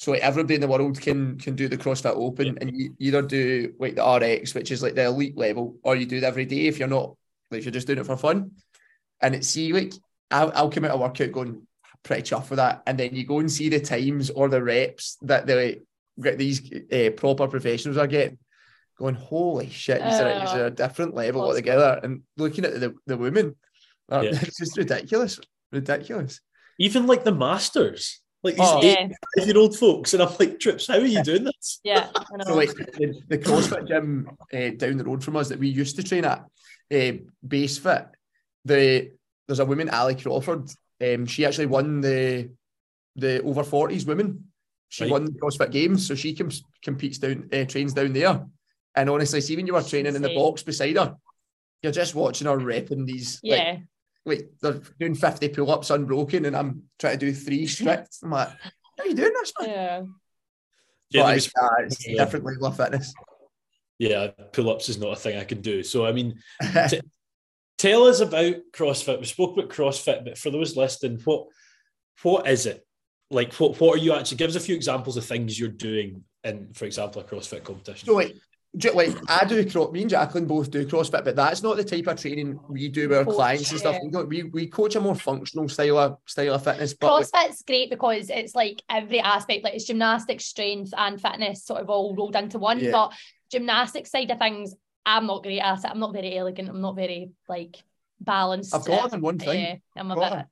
So like everybody in the world can can do the CrossFit Open, and you either do like the RX, which is like the elite level, or you do it every day if you're not like if you're just doing it for fun. And it's see like I'll, I'll come out of workout going pretty chuffed with that, and then you go and see the times or the reps that the these uh, proper professionals are getting. Going, holy shit! These are, these Uh, are a different level altogether. And looking at the the women, uh, Yeah. it's just ridiculous, ridiculous. even like the masters, like these Oh. Yeah, year old folks, and I'm like, Trips, how are you doing this? yeah. I know. So like the, the CrossFit gym uh, down the road from us that we used to train at, uh, Base Fit. The there's a woman, Ali Crawford. Um, she actually won the the over forties women. She Right. won the CrossFit Games, so she com- competes down uh, trains down there. And honestly, see when you were training in the box beside her, you're just watching her repping these. yeah, like they're doing 50 pull-ups unbroken and I'm trying to do three strict. I'm like, how are you doing this, man? yeah. Yeah, but it's, was- uh, it's Yeah. different level of fitness. yeah, pull ups is not a thing I can do. So I mean, tell us about CrossFit. We spoke about CrossFit, but for those listening, what what is it? Like, what what are you actually? Give us a few examples of things you're doing in, for example, a CrossFit competition. so like, ju- like I do, cro- me and Jaclyn both do CrossFit, but that's not the type of training we do with our Coach, clients and stuff. We, don't, we we coach a more functional style of style of fitness, but like, CrossFit's great because it's like every aspect, like it's gymnastics, strength, and fitness sort of all rolled into one. Yeah. But gymnastics side of things, I'm not great at it. I'm not very elegant. I'm not very like balanced. I've got it in one thing. Yeah, I'm a bit.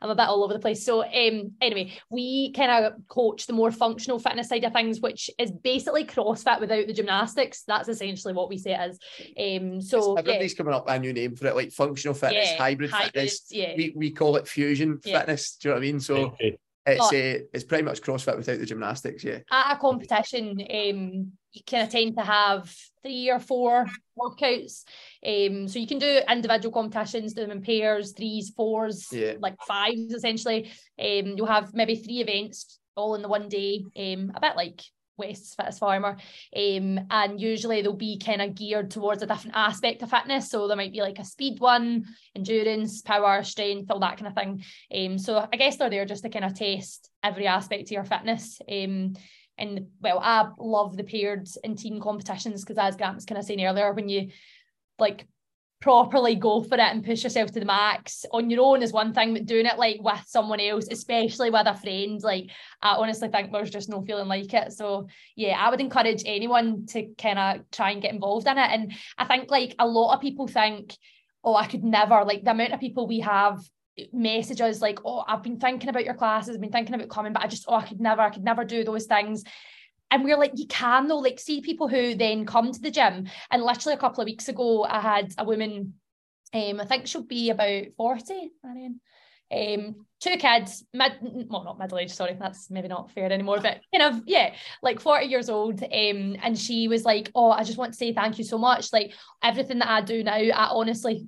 It. I'm a bit all over the place. So um, anyway, we kind of coach the more functional fitness side of things, which is basically CrossFit without the gymnastics. That's essentially what we say it is. Um, so everybody's yeah. coming up with a new name for it, like functional fitness, yeah, hybrid, hybrid, fitness. Yeah. We, we call it fusion fitness. Do you know what I mean? So okay. It's uh, it's pretty much CrossFit without the gymnastics. Yeah. At a competition, um, you kind of tend to have three or four workouts. Um, so you can do individual competitions, do them in pairs, threes, fours, yeah. like fives essentially. Um, you'll have maybe three events all in the one day, um, a bit like West's Fittest Farmer. Um, and usually they'll be kind of geared towards a different aspect of fitness. So there might be like a speed one, endurance, power, strength, all that kind of thing. Um, so I guess they're there just to kind of test every aspect of your fitness. Um, and well, I love the paired and team competitions because as Grant was kind of saying earlier, when you like properly go for it and push yourself to the max on your own is one thing, but doing it like with someone else, especially with a friend, like I honestly think there's just no feeling like it. So yeah, I would encourage anyone to kind of try and get involved in it. And I think like a lot of people think, oh, I could never, like the amount of people we have eh, messages like, oh, I've been thinking about your classes, I've been thinking about coming, but I just, oh, I could never, I could never do those things. And we're like, you can though, like see people who then come to the gym. And literally a couple of weeks ago, I had a woman, um, I think she'll be about 40, Marion. Um, two kids, mid, well, not middle age, sorry, that's maybe not fair anymore, but kind of, yeah, like 40 years old. Um, and she was like, Oh, I just want to say thank you so much. Like everything that I do now, I honestly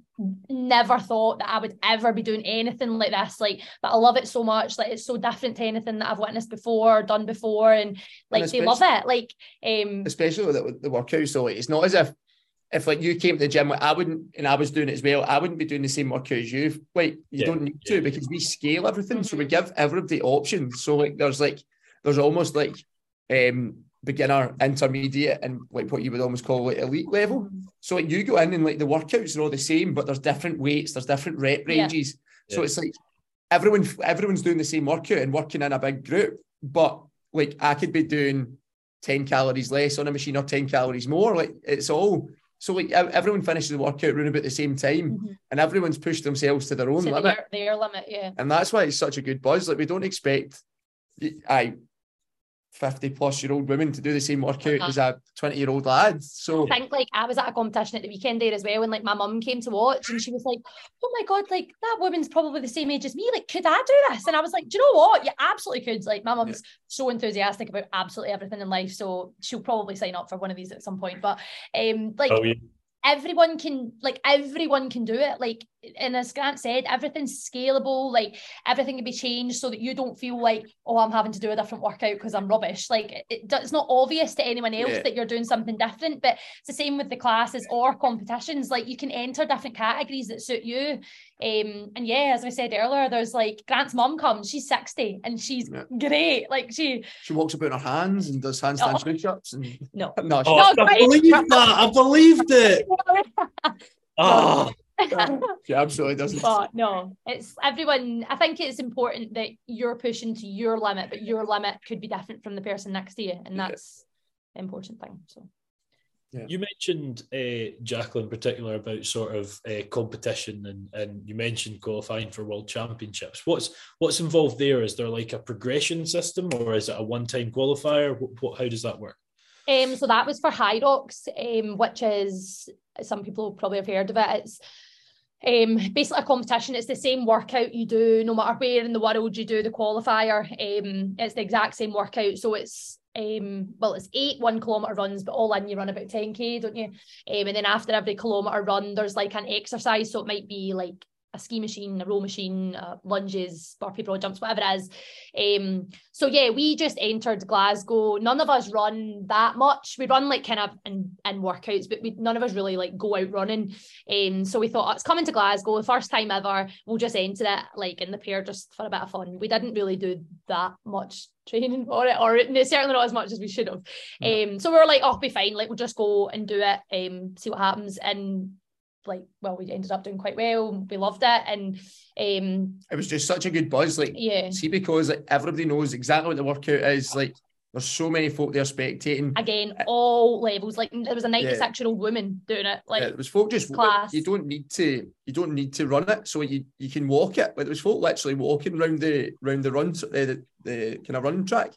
never thought that I would ever be doing anything like this. Like, but I love it so much. Like it's so different to anything that I've witnessed before, or done before, and like and they love it. Like, um, especially with the, the workout. So like, it's not as if if like you came to the gym, like I wouldn't, and I was doing it as well, I wouldn't be doing the same workout as you. Like you yeah, don't need yeah. to because we scale everything, so we give everybody options. So like there's like there's almost like um beginner, intermediate, and like what you would almost call like elite level. So like you go in and like the workouts are all the same, but there's different weights, there's different rep ranges. Yeah. So it's like everyone everyone's doing the same workout and working in a big group, but like I could be doing 10 calories less on a machine or 10 calories more. Like it's all so like everyone finishes the workout around about the same time, mm-hmm. and everyone's pushed themselves to their own to limit. Their, their, limit, yeah. And that's why it's such a good buzz. Like we don't expect, I 50 plus year old women to do the same workout uh-huh. as a 20 year old lad. So I think like I was at a competition at the weekend there as well, and like my mum came to watch and she was like, Oh my god, like that woman's probably the same age as me. Like, could I do this? And I was like, Do you know what? You absolutely could. Like my mum's yeah. so enthusiastic about absolutely everything in life. So she'll probably sign up for one of these at some point. But um like oh, yeah everyone can like everyone can do it. Like and as grant said everything's scalable like everything can be changed so that you don't feel like oh i'm having to do a different workout because i'm rubbish. Like it, it's not obvious to anyone else yeah. that you're doing something different but it's the same with the classes or competitions. Like you can enter different categories that suit you um and yeah as i said earlier there's like grant's mom comes she's 60 and she's yeah. great like she she walks about in her hands and does handstand oh. push-ups and no no, oh, I believe that I believed it oh she absolutely doesn't. But no, it's everyone. I think it's important that you're pushing to your limit, but your limit could be different from the person next to you, and that's yeah. the important thing. So. Yeah. You mentioned uh, Jaclyn in particular about sort of uh, competition, and and you mentioned qualifying for world championships. What's what's involved there? Is there like a progression system, or is it a one-time qualifier? What, what how does that work? Um, so that was for Hyrox, um, which is some people probably have heard of it. It's um, basically a competition. It's the same workout you do no matter where in the world you do the qualifier. Um, it's the exact same workout. So it's um, well, it's eight one kilometer runs, but all in you run about 10k, don't you? Um, and then after every kilometer run, there's like an exercise. So it might be like a ski machine, a row machine, uh, lunges, burpee broad jumps, whatever it is. Um, so yeah, we just entered Glasgow. None of us run that much. We run like kind of in, in workouts, but we none of us really like go out running. Um, so we thought oh, it's coming to Glasgow, the first time ever. We'll just enter it like in the pair just for a bit of fun. We didn't really do that much training for it, or certainly not as much as we should have. Um, so we were like, oh, be fine. Like we'll just go and do it. Um, see what happens. And like well we ended up doing quite well we loved it and um it was just such a good buzz like yeah see because like everybody knows exactly what the workout is like There's so many folk there spectating. Again, all levels. Like there was a 96 year old woman doing it. Like Yeah, there was folk just class. you don't need to you don't need to run it, so you, you can walk it. But there was folk literally walking around the round the run uh, the, the kind of run track,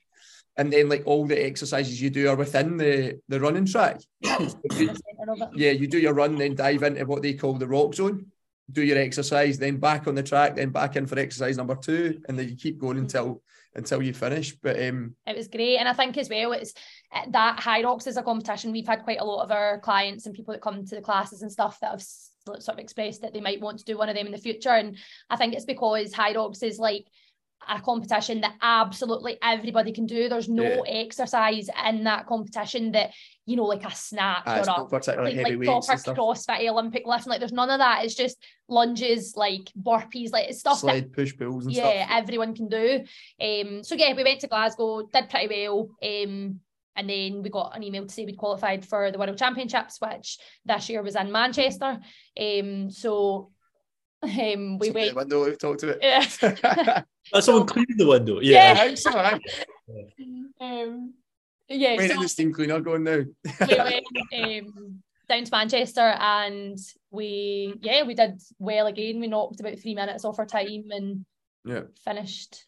and then like all the exercises you do are within the the running track. in the centre of it. Yeah, you do your run, then dive into what they call the Roxzone. Do your exercise, then back on the track, then back in for exercise number two, and then you keep going until until you finish. But um, It was great. And I think as well, it's uh, that Hyrox is a competition. We've had quite a lot of our clients and people that come to the classes and stuff that have sort of expressed that they might want to do one of them in the future. And I think it's because Hyrox is like a competition that absolutely everybody can do. There's no exercise in that competition that, you know, like a snatch ah, or a particularly like, heavy like proper. CrossFit Olympic lifting. Like there's none of that. It's just lunges, like burpees, like it's stuff that push pulls and yeah, stuff. everyone can do. Um, so yeah, we went to Glasgow, did pretty well. Um, and then we got an email to say we'd qualified for the World Championships, which this year was in Manchester. Um, so um, we It's a went. window we've talked about. Yeah. That's someone cleaning the window. Yeah. Yeah. I think so, aye. um, yeah, Where so did the steam cleaner going now? we went um, down to Manchester and we yeah we did well again. We knocked about three minutes off our time and Yeah. finished.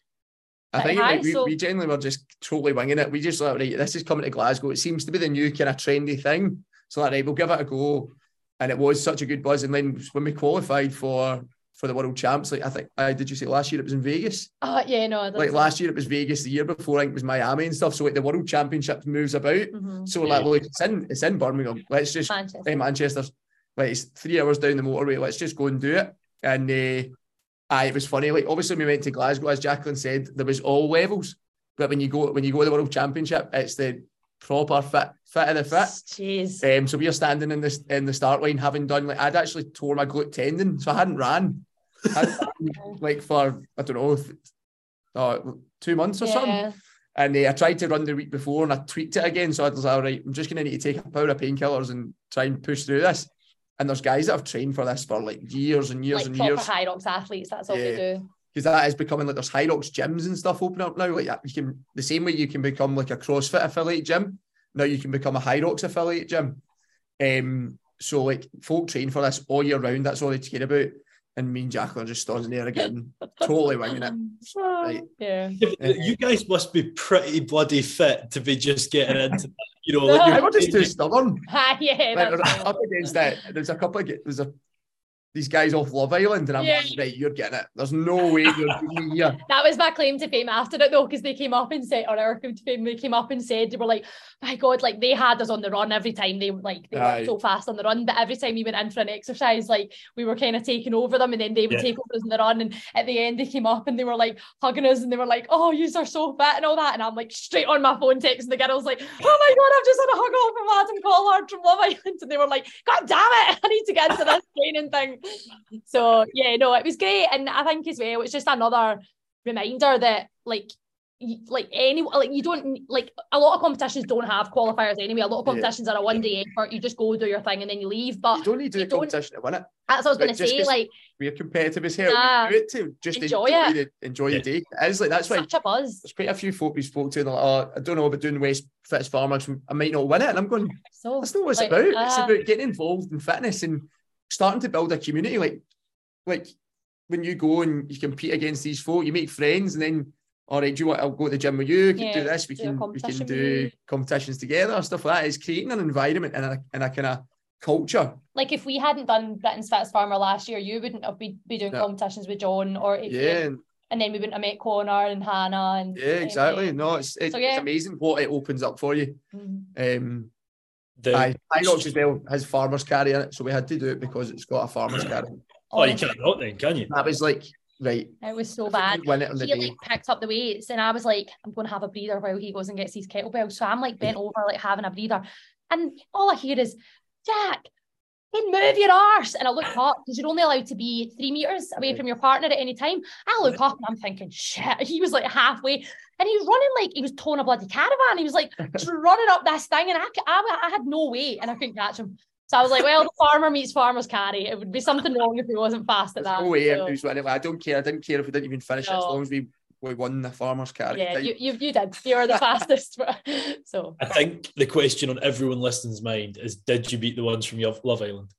I think high, like, we, so- we generally were just totally winging it. We just like, right, this is coming to Glasgow. It seems to be the new kind of trendy thing. So like, right, we'll give it a go. And it was such a good buzz. And then when we qualified for for the world champs, like I think uh, did you say last year it was in Vegas? Oh yeah, no, Like last year it was Vegas, the year before I think it was Miami and stuff. So like the world championships moves about. Mhm. So like, look, it's in it's in Birmingham. Let's just Manchester. hey, Manchester's like it's three hours down the motorway. Let's just go and do it. And uh, aye, it was funny. Like obviously we went to Glasgow, as Jaclyn said, there was all levels. But when you go when you go to the World Championship, it's the proper fit fit of the fit. Jeez. Um, so we are standing in this in the start line, having done like I'd actually tore my glute tendon, so I hadn't ran, I hadn't ran, like for I don't know, th- uh, two months or something. And uh, I tried to run the week before and I tweaked it again. So I was like, all right, I'm just going to need to take a power of painkillers and try and push through this. And there's guys that have trained for this for like years and years Like and years. Hyrox athletes, that's all Yeah. they do. Because that is becoming like there's Hyrox gyms and stuff opening up now. Like you can the same way you can become like a CrossFit affiliate gym. Now you can become a Hyrox affiliate gym. Um, so like folk train for this all year round. That's all they care about. And me and Jaclyn are just standing there again, totally winging it. Right. Yeah. Yeah, You guys must be pretty bloody fit to be just getting into that. You know, like I you're, was just too stubborn. Ah, yeah, Like, up against that, there's a couple of there's a these guys off Love Island, and I'm Yeah. like, right, you're getting it. There's no way you're beating me here. that was my claim to fame after it though, because they came up and said, or our claim to fame, they came up and said they were like, my God, like they had us on the run every time. They were like they Aye. were so fast on the run, but every time we went in for an exercise, like we were kind of taking over them, and then they would Yeah. take over us on the run. And at the end, they came up and they were like hugging us, and they were like, "Oh, you are so fit" and all that. And I'm like straight on my phone texting the girls like, "Oh my God, I've just had a hug off from Adam Collard from Love Island," and they were like, "God damn it, I need to get into this training thing." So yeah, no, it was great, and I think as well, it's just another reminder that like like any like you don't like a lot of competitions don't have qualifiers anyway. A lot of Yeah. competitions are a one day effort. You just go do your thing and then you leave. But You But don't need to do you the don't- competition to win it. that's what I was going to say. Like We're competitive as hell. Nah. we do it to just Enjoy enjoy, it. the, enjoy the day. It is like that's why such a buzz. there's quite a few folk we spoke to, and they're like, oh, I don't know about doing West Fittest Farmers. I might not win it. And I'm going, So that's not what it's like, about. it's uh, about getting involved in fitness and starting to build a community. Like, like when you go and you compete against these folk, you make friends, and then, all right, do you want? I'll go to the gym with you. We can Yeah, do this. We do can we can do competitions together, stuff like that. It's creating an environment and a, and a kind of culture. like if we hadn't done Britain's Fittest Farmer last year, you wouldn't have been be doing Yeah. competitions with John or if Yeah, and, then we wouldn't have met Connor and Hannah and yeah, exactly. No, it's it's, So, yeah. it's amazing what it opens up for you. mhm. Um, the, Aye, Hyrox as well has farmers carry in it, so we had to do it because it's got a farmers carry. oh, you Honestly, can't not then, can you? That was like right. It was so bad. could Win it on the he day. like picked up the weights and I was like, I'm gonna have a breather while he goes and gets his kettlebell. So I'm like bent over, like having a breather. And all I hear is, Jack, then move your arse. And I look up because you're only allowed to be three meters away from your partner at any time. I look up and I'm thinking, shit, he was like halfway and he was running like he was towing a bloody caravan. He was like running up this thing and I, I, I had no weight and I couldn't catch him. So I was like, well, the farmer meets farmer's carry. It would be something wrong if he wasn't fast at There's that. no way So- he was winning. I don't care. I didn't care if we didn't even finish it as long as we we won the farmers carry. Yeah, you, you you did. You were the fastest. so I think the question on everyone listening's mind is: Did you beat the ones from Love Love Island?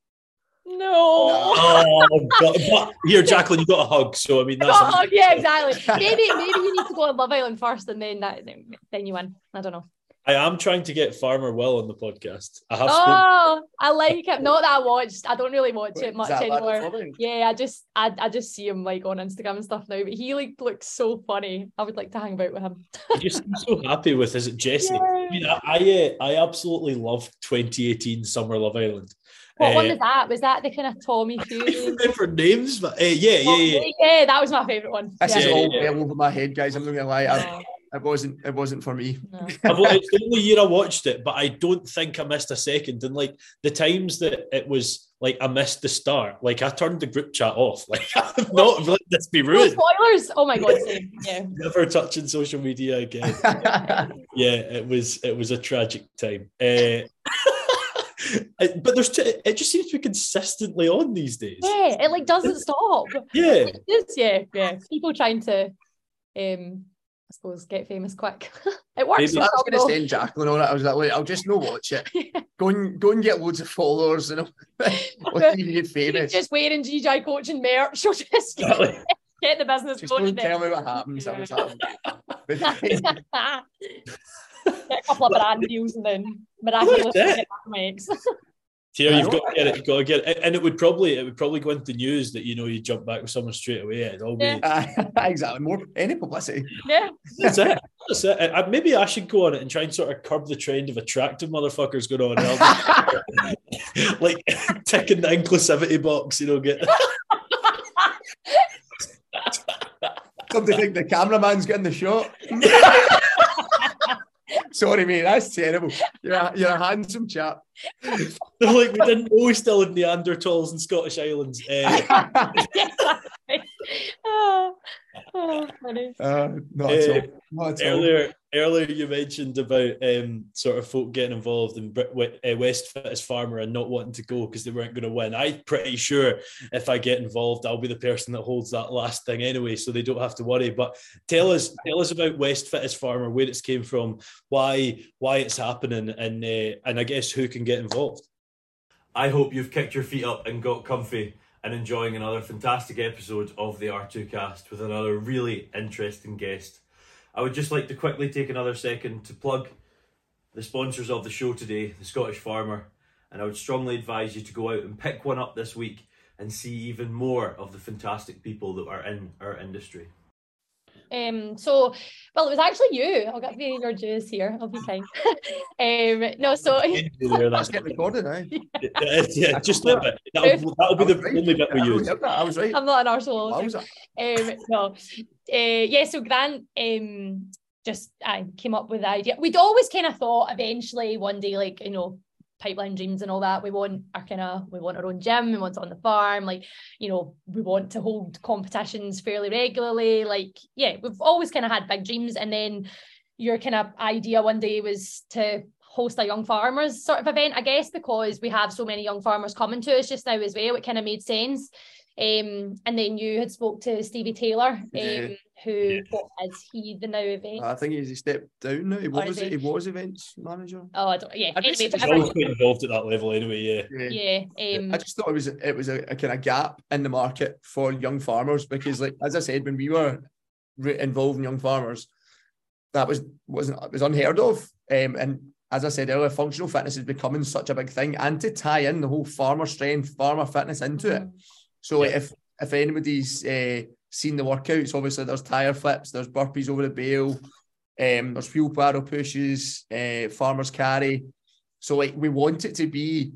No. Oh, God. but here, Jaclyn, you got a hug. So I mean, that's Oh, yeah, exactly. Maybe maybe you need to go on Love Island first, and then that then you win. I don't know. I am trying to get Farmer Will on the podcast. I have spoken. Oh, I like it. Not that I watched. I don't really watch it much anymore. Yeah, I just I, I just see him like on Instagram and stuff now. But he like looks so funny. I would like to hang about with him. He just seems so happy with. Is it Jesse? I mean, I I, uh, I absolutely loved 2018 Summer Love Island. What one Uh, was that? Was that the kind of Tommy I Fury? don't names, but uh, yeah, yeah, yeah. yeah, that was my favourite one. This yeah. is all yeah. well over my head, guys. I'm not gonna lie. I, it wasn't. It wasn't for me. no. I've, it's the only year I watched it, but I don't think I missed a second. And like the times that it was like I missed the start, like I turned the group chat off. Like I'm not let this be No ruined. spoilers. Oh my god, same. Yeah. Never touching social media again. Yeah, it was it was a tragic time. Uh, it- but there's t- it just seems to be consistently on these days. Yeah, it like doesn't stop. Yeah, It's, yeah, yeah. People trying to um I suppose get famous quick. it works Maybe for I was going to though. send Jaclyn on it. I was like, wait, I'll just no watch it. Go and go and get loads of followers and what you get She's famous. just wearing GJ coaching merch. She'll just exactly. get the business Just going. don't tell me what happens. That was happening. Get a couple of brand deals and then miraculously That's get back to my. Here, you've got to get it. You've got to get it, and it would probably it would probably go into the news that you know you jump back with someone straight away. It'd all be Yeah. Ah, exactly. More any publicity. yeah. that's it. That's it. I, I- maybe I should go on it and try and sort of curb the trend of attractive motherfuckers going on. and I'll be- like ticking the inclusivity box, you know, get Somebody think the cameraman's getting the shot. Sorry, mate, that's terrible. You're a, you're a handsome chap. They're like, we didn't know we still had Neanderthals in Scottish Islands. Eh, oh, oh, funny. Uh, not at Uh, all. Not at all. Earlier, you mentioned about um, sort of folk getting involved in uh, West Fittest Farmer and not wanting to go because they weren't going to win. I'm pretty sure if I get involved, I'll be the person that holds that last thing anyway, so they don't have to worry. But tell us, tell us about West Fittest Farmer, where it's came from, why, why it's happening, and uh, and I guess who can get involved. I hope you've kicked your feet up and got comfy and enjoying another fantastic episode of the R2Kast with another really interesting guest. I would just like to quickly take another second to plug the sponsors of the show today, the Scottish Farmer, and I would strongly advise you to go out and pick one up this week and see even more of the fantastic people that are in our industry. Um, so, well, it was actually you. I'll give you your dues here. I'll be kind. um, no, so There, That's that's getting recorded now. yeah, yeah, just a little bit. That'll, that'll be the only bit we use. I was right. I'm not an arsehole. I was Um, no, uh, yeah. So Grant um just I came up with the idea. We'd always kind of thought eventually one day, like you know, pipeline dreams and all that. We want our kind of we want our own gym. We want it on the farm. Like you know, we want to hold competitions fairly regularly. Like yeah, we've always kind of had big dreams. And then your kind of idea one day was to host a young farmers sort of event, I guess, because we have so many young farmers coming to us just now as well. It kind of made sense. Um, and then you had spoke to Stevie Taylor, um, Yeah. Who Yeah. what is he the now event? I think he's stepped down now. He was is he? he was events manager. oh, I don't. Yeah. I guess Anyway, it's He's whatever. always quite involved at that level anyway, yeah. Yeah. yeah. Um, I just thought it was it was a, a kind of gap in the market for young farmers because, like as I said, when we were re- involved in young farmers, that was wasn't it was unheard of. Um, and as I said earlier, functional fitness is becoming such a big thing, and to tie in the whole farmer strength, farmer fitness into it. So like, if if anybody's uh, seen the workouts, obviously there's tire flips, there's burpees over the bale, um, there's fuel paddle pushes, uh, farmers carry. So like we want it to be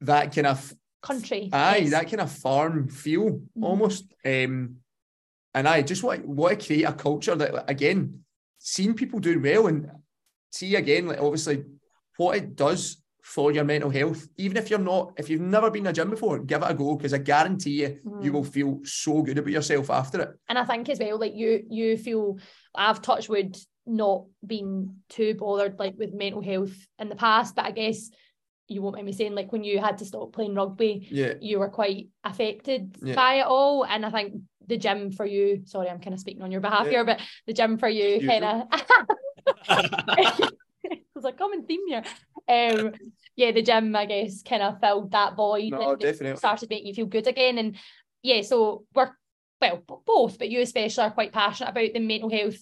that kind of country. Aye, yes. that kind of farm feel almost. Um, and I just want want to create a culture that again, seeing people doing well and see again, like obviously what it does for your mental health. Even if you're not, if you've never been to a gym before, give it a go because I guarantee you, you Mm. will feel so good about yourself after it. and I think as well, like you, you feel I've touched wood not been too bothered like with mental health in the past, but I guess you won't mind me saying like when you had to stop playing rugby, Yeah. you were quite affected Yeah. by it all, and I think the gym for you. Sorry, I'm kind of speaking on your behalf Yeah. here, but the gym for you Usual. kind of. There's a common theme here. Um, yeah, the gym, I guess, kind of filled that void. No, and definitely. started making you feel good again. And yeah, so we're well, both, but you especially are quite passionate about the mental health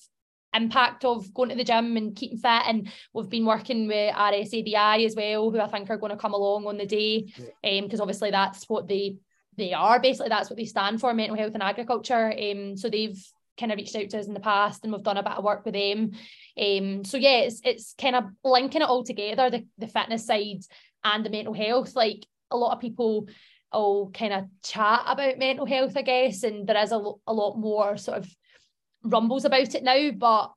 impact of going to the gym and keeping fit. And we've been working with RSABI as well, who I think are going to come along on the day, um, because obviously that's what they they are basically that's what they stand for, mental health and agriculture. Um, so they've kind of reached out to us in the past, and we've done a bit of work with them. Um, so yeah, it's it's kind of linking it all together, the the fitness side and the mental health. Like a lot of people all kind of chat about mental health, I guess, and there is a, lo- a lot more sort of rumbles about it now, but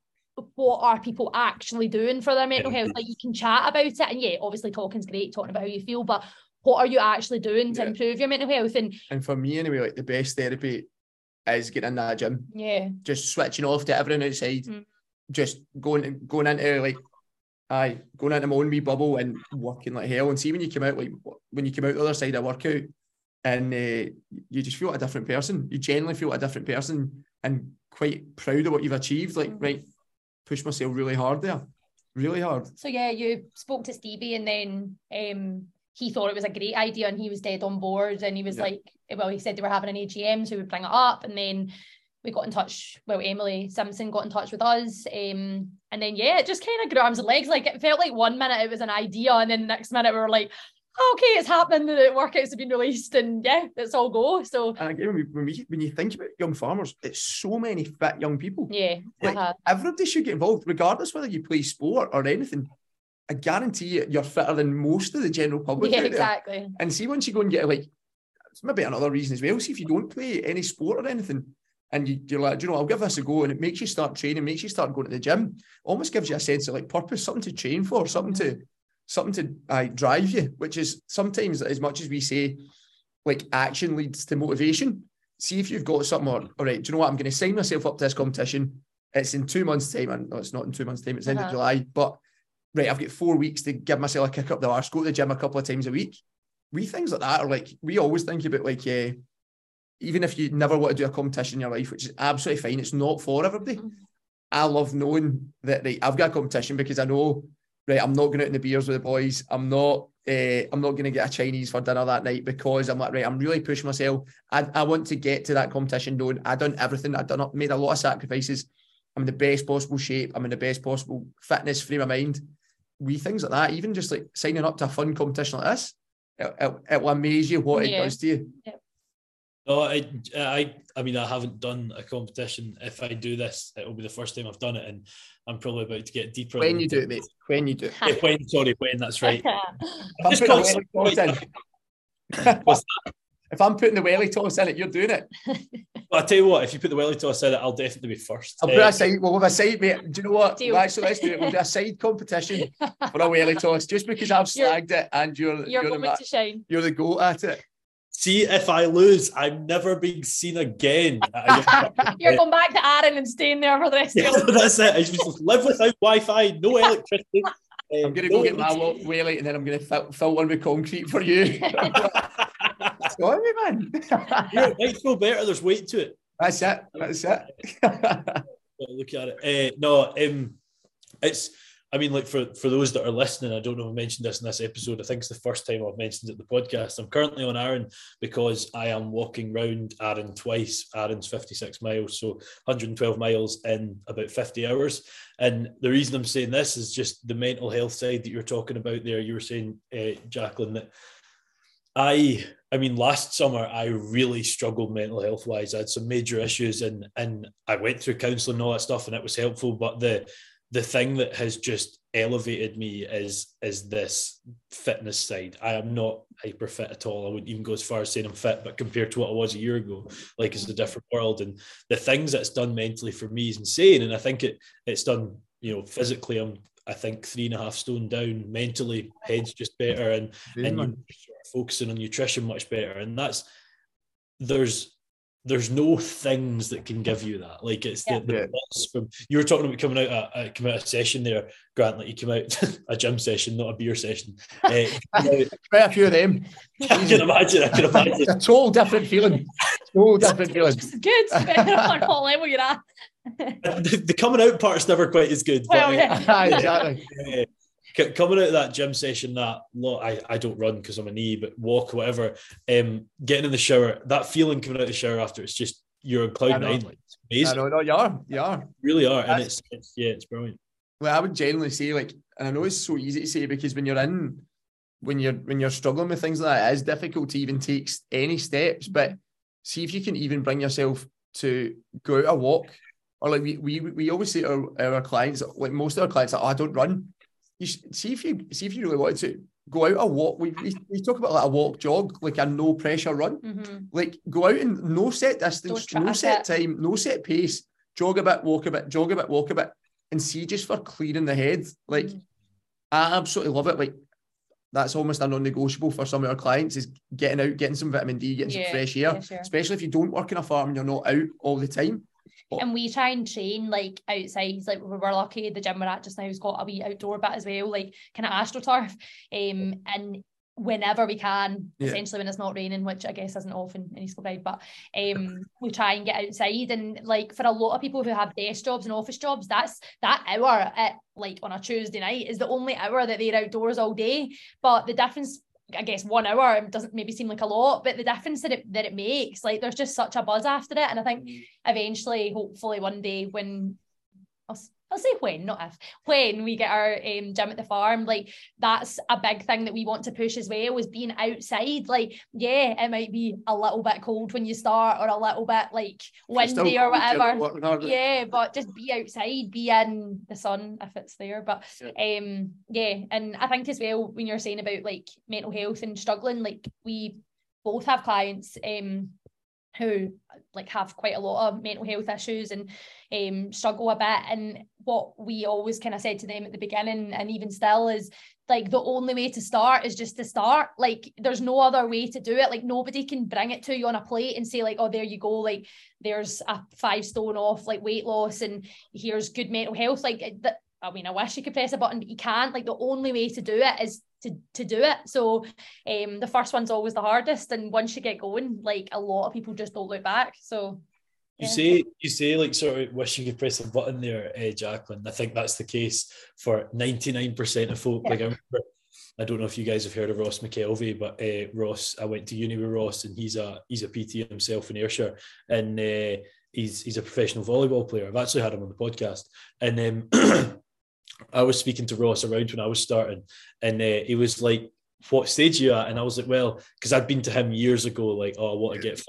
what are people actually doing for their mental health? Like you can chat about it, and yeah, obviously talking's great, talking about how you feel, but what are you actually doing to Yeah. improve your mental health? And And for me, anyway, like the best therapy is getting in that gym, yeah, just switching off to everyone outside, Mm. just going going into like, aye, going into my own wee bubble and working like hell. And see when you come out, like when you come out the other side of workout, and uh, you just feel like a different person. You generally feel like a different person and quite proud of what you've achieved. Like, Mhm. right, push myself really hard there, really hard. So yeah, you spoke to Stevie and then um he thought it was a great idea and he was dead on board and he was Yeah. like well he said they were having an AGM so we would bring it up and then we got in touch well Emily Simpson got in touch with us um and then yeah it just kind of grew arms and legs like it felt like one minute it was an idea and then the next minute we were like oh, okay it's happening the workouts have been released and yeah let's all go so And again, when, we, when, we, when you think about young farmers, it's so many fit young people. yeah Like, uh-huh. everybody should get involved, regardless whether you play sport or anything. I guarantee you, you're fitter than most of the general public. yeah exactly And see, once you go and get like, it's maybe another reason as well. See, if you don't play any sport or anything, and you, you're like, "Do you know, I'll give this a go, and it makes you start training, makes you start going to the gym. Almost gives you a sense of like purpose, something to train for, something to, something to uh, drive you. Which is sometimes as much as we say, like action leads to motivation. See if you've got something. Or, all right, do you know what? I'm going to sign myself up to this competition. It's in two months' time, and no, it's not in two months' time. It's end of Uh-huh. July, but right, I've got four weeks to give myself a kick up the arse, go to the gym a couple of times a week. We things like that are like we always think about like uh, even if you never want to do a competition in your life, which is absolutely fine, it's not for everybody. Mhm. I love knowing that right, I've got a competition because I know right, I'm not going out in the beers with the boys. I'm not uh, I'm not going to get a Chinese for dinner that night because I'm like right, I'm really pushing myself. I, I want to get to that competition knowing I've done everything. I've done made a lot of sacrifices. I'm in the best possible shape. I'm in the best possible fitness frame of mind. We things like that, even just like signing up to a fun competition like this, it, it, it will amaze you what Yeah. it does to you. No, I, I, I mean, I haven't done a competition. If I do this, it will be the first time I've done it, and I'm probably about to get deeper. When you do it, mate. When you do it. Yeah, when, sorry, when that's right. If I'm Just putting the call it- welly toss in, What's if I'm putting the welly toss in it, you're doing it. Well, I tell you what, if you put the welly toss in it, I'll definitely be first. I'll put Uh, a side. We'll have a side, mate. Do you know what? Deal. Actually, let's do it. We'll do a side competition for a welly toss, just because I've You're- it and you're Your you're, the, moment to shine. you're the goat at it. see, if I lose, I'm never being seen again. You're going back to Arran and staying there for the rest of Yeah, your life. that's it. I just live without Wi-Fi, no electricity. I'm Um, gonna no go get my wa- welly and then I'm gonna fill, fill one with concrete for you. Sorry, man. Yeah, it might feel better. There's weight to it. That's it. That's it. Look at it. Uh, no, um, it's. I mean, like for for those that are listening, I don't know if I mentioned this in this episode. I think it's the first time I've mentioned it in the podcast. I'm currently on Arran because I am walking round Arran twice. Arran's 56 miles, so 112 miles in about 50 hours. And the reason I'm saying this is just the mental health side that you're talking about there. You were saying, uh, Jaclyn, that I I mean, last summer I really struggled mental health wise. I had some major issues, and and I went through counselling and all that stuff, and it was helpful. But the the thing that has just elevated me is is this fitness side. I am not hyper fit at all. I wouldn't even go as far as saying I'm fit, but compared to what I was a year ago, like it's a different world. And the things that it's done mentally for me is insane. And I think it it's done, you know, physically. I'm I think three and a half stone down. Mentally, head's just better, and and you're focusing on nutrition much better. And that's there's there's no things that can give you that. Like it's Yeah. the, the Yeah. from you were talking about coming out a, a coming out a session there, Grant. Like you came out a gym session, not a beer session. Uh, you came out- Quite a few of them. I can imagine. I can imagine. It's a total different feeling. So different feelings. Just as good, depending on what level you're at. the, the coming out part's never quite as good. Well, but, yeah. Aye, exactly. uh, c- coming out of that gym session, that lot, I, I don't run because I'm a knee, but walk, whatever. Um, getting in the shower, that feeling coming out of the shower after, it's just you're on I cloud nine. Like, it's I know, no, you are, you are. You really are, and it's, it's yeah, it's brilliant. Well, I would generally say like, and I know it's so easy to say because when you're in, when you're when you're struggling with things like that, it is difficult to even take any steps. But see if you can even bring yourself to go out a walk, or like we we, we always say to our, our clients, like most of our clients, are, oh, I don't run. You see if you see if you really wanted to go out a walk. We, we, we talk about like a walk jog, like a no pressure run. Mhm. Like go out and no set distance, no set it. time, no set pace, jog a bit, walk a bit, jog a bit, walk a bit, and see just for clearing the head. Like Mhm. I absolutely love it. Like that's almost a non-negotiable for some of our clients is getting out, getting some vitamin D, getting Yeah, some fresh air. yeah, sure. Especially if you don't work in a farm and you're not out all the time. And we try and train like outside, like we were lucky the gym we're at just now has got a wee outdoor bit as well, like kind of astroturf. Um, and whenever we can, Yeah. essentially when it's not raining, which I guess isn't often in East Kilbride, but um, we try and get outside. And like for a lot of people who have desk jobs and office jobs, that's that hour at like on a Tuesday night is the only hour that they're outdoors all day. But the difference I guess one hour doesn't maybe seem like a lot, but the difference that it that it makes, like there's just such a buzz after it. And I think eventually, hopefully one day when I'll, s- I'll say when, not if, when we get our um, gym at the farm, like that's a big thing that we want to push as well is being outside. Like, yeah, it might be a little bit cold when you start or a little bit like windy or whatever. Yeah, but just be outside, be in the sun if it's there. But um, yeah, and I think as well when you're saying about like mental health and struggling, like we both have clients um who like have quite a lot of mental health issues and um struggle a bit. And what we always kind of said to them at the beginning and even still is like the only way to start is just to start. Like there's no other way to do it. Like nobody can bring it to you on a plate and say like, oh, there you go. Like there's a five stone off like weight loss and here's good mental health. Like I mean, I wish you could press a button, but you can't. Like the only way to do it is to to do it. So um the first one's always the hardest. And once you get going, like a lot of people just don't look back. So You say you say like sort of wish you could press a button there, uh, Jaclyn. I think that's the case for ninety nine percent of folk. Yeah. Like I remember, I don't know if you guys have heard of Ross McKelvey, but uh, Ross, I went to uni with Ross, and he's a he's a PT himself in Ayrshire, and uh, he's he's a professional volleyball player. I've actually had him on the podcast, and um, I was speaking to Ross around when I was starting, and uh, he was like, "What stage are you at?" And I was like, "Well," because I'd been to him years ago, like, "Oh, I want to get fit."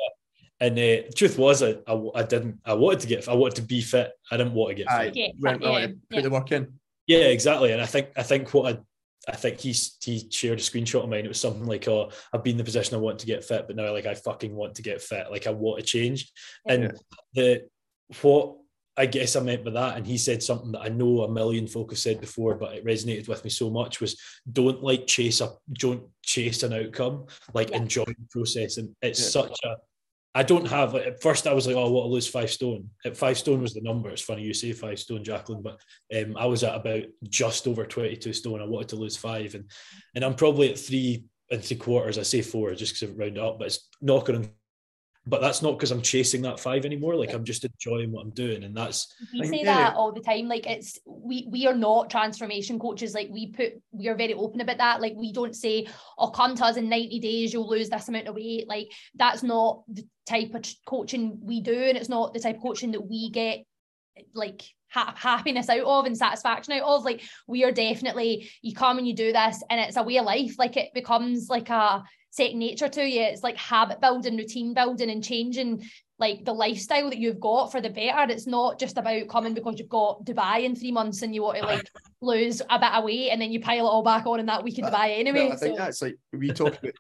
And uh, truth was, I, I, I didn't. I wanted to get. I wanted to be fit. I didn't want to get Aye. fit. yeah, Went yeah, willing to put yeah. the work in. Yeah, exactly. And I think I think what I I think he's he shared a screenshot of mine. It was something like, "Oh, I've been in the position I want to get fit, but now like I fucking want to get fit. Like I want to change." And the what I guess I meant by that, and he said something that I know a million folk have said before, but it resonated with me so much was don't like chase a don't chase an outcome, like Yeah. enjoy the process. And it's Yeah. such a I don't have like, at first I was like, oh, I want to lose five stone. At five stone was the number. It's funny you say five stone, Jaclyn, but um, I was at about just over 22 stone. I wanted to lose five. And and I'm probably at three and three quarters. I say four just because I've rounded up, but it's knocking on. But that's not because I'm chasing that five anymore. Like I'm just enjoying what I'm doing. And that's we say that all the time. Like it's we we are not transformation coaches. Like we put we are very open about that. Like we don't say oh come to us in 90 days you'll lose this amount of weight. Like that's not the type of coaching we do and it's not the type of coaching that we get like ha- happiness out of and satisfaction out of. Like we are definitely you come and you do this and it's a way of life. Like it becomes like a second nature to you it's like habit building routine building and changing like the lifestyle that you've got for the better. It's not just about coming because you've got Dubai in three months and you want to like lose a bit of weight and then you pile it all back on in that week in Uh, Dubai anyway. No, I think so, that's like we talk about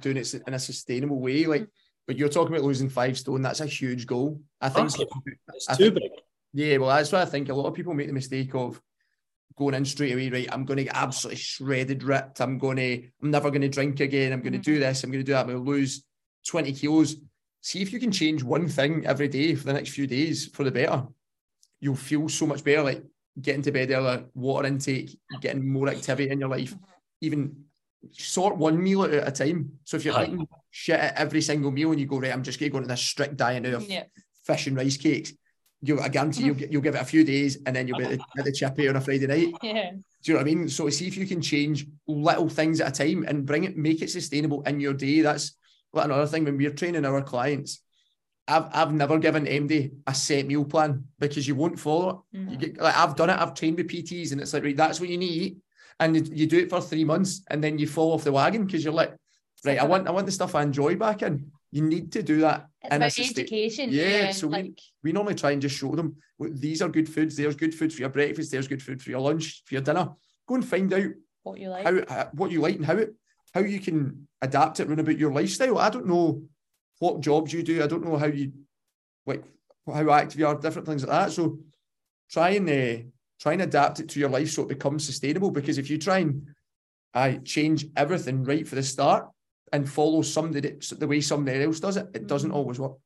doing it in a sustainable way. Like, but you're talking about losing five stone. That's a huge goal. I think. Massive. it's I too think- big. Yeah, well, that's why I think a lot of people make the mistake of going in straight away. Right, I'm going to get absolutely shredded, ripped. I'm going to. I'm never going to drink again. I'm going to do mm-hmm. this. I'm going to do that. I'm going to lose twenty kilos. See if you can change one thing every day for the next few days for the better. You'll feel so much better. Like getting to bed earlier, water intake, getting more activity in your life, mm-hmm. even sort one meal out at a time. So if you're Aye. eating shit at every single meal and you go, right, I'm just going to go into this strict diet now of Yeah. fish and rice cakes, you I guarantee you'll, get- you'll give it a few days and then you'll be at the, at the chippy on a Friday night. Yeah. Do you know what I mean? So see if you can change little things at a time and bring it, make it sustainable in your day. That's another thing when we're training our clients. I've I've never given MD a set meal plan because you won't follow it. You Mhm. get like I've done it. I've trained with PTs, and it's like right, that's what you need, to eat. and you, you do it for three months, and then you fall off the wagon because you're like, right, I want I want the stuff I enjoy back in. You need to do that. It's And about education. Yeah, so we- like We normally try and just show them "Look, these are good foods. There's good food for your breakfast. There's good food for your lunch, for your dinner. Go and find out what you like. how, what you like and how it how you can adapt it around about your lifestyle. I don't know what jobs you do. I don't know how you like how active you are, different things like that. So try and uh, try and adapt it to your life so it becomes sustainable. Because if you try and I change everything right for the start and follow somebody the way somebody else does it, it doesn't Mhm. always work.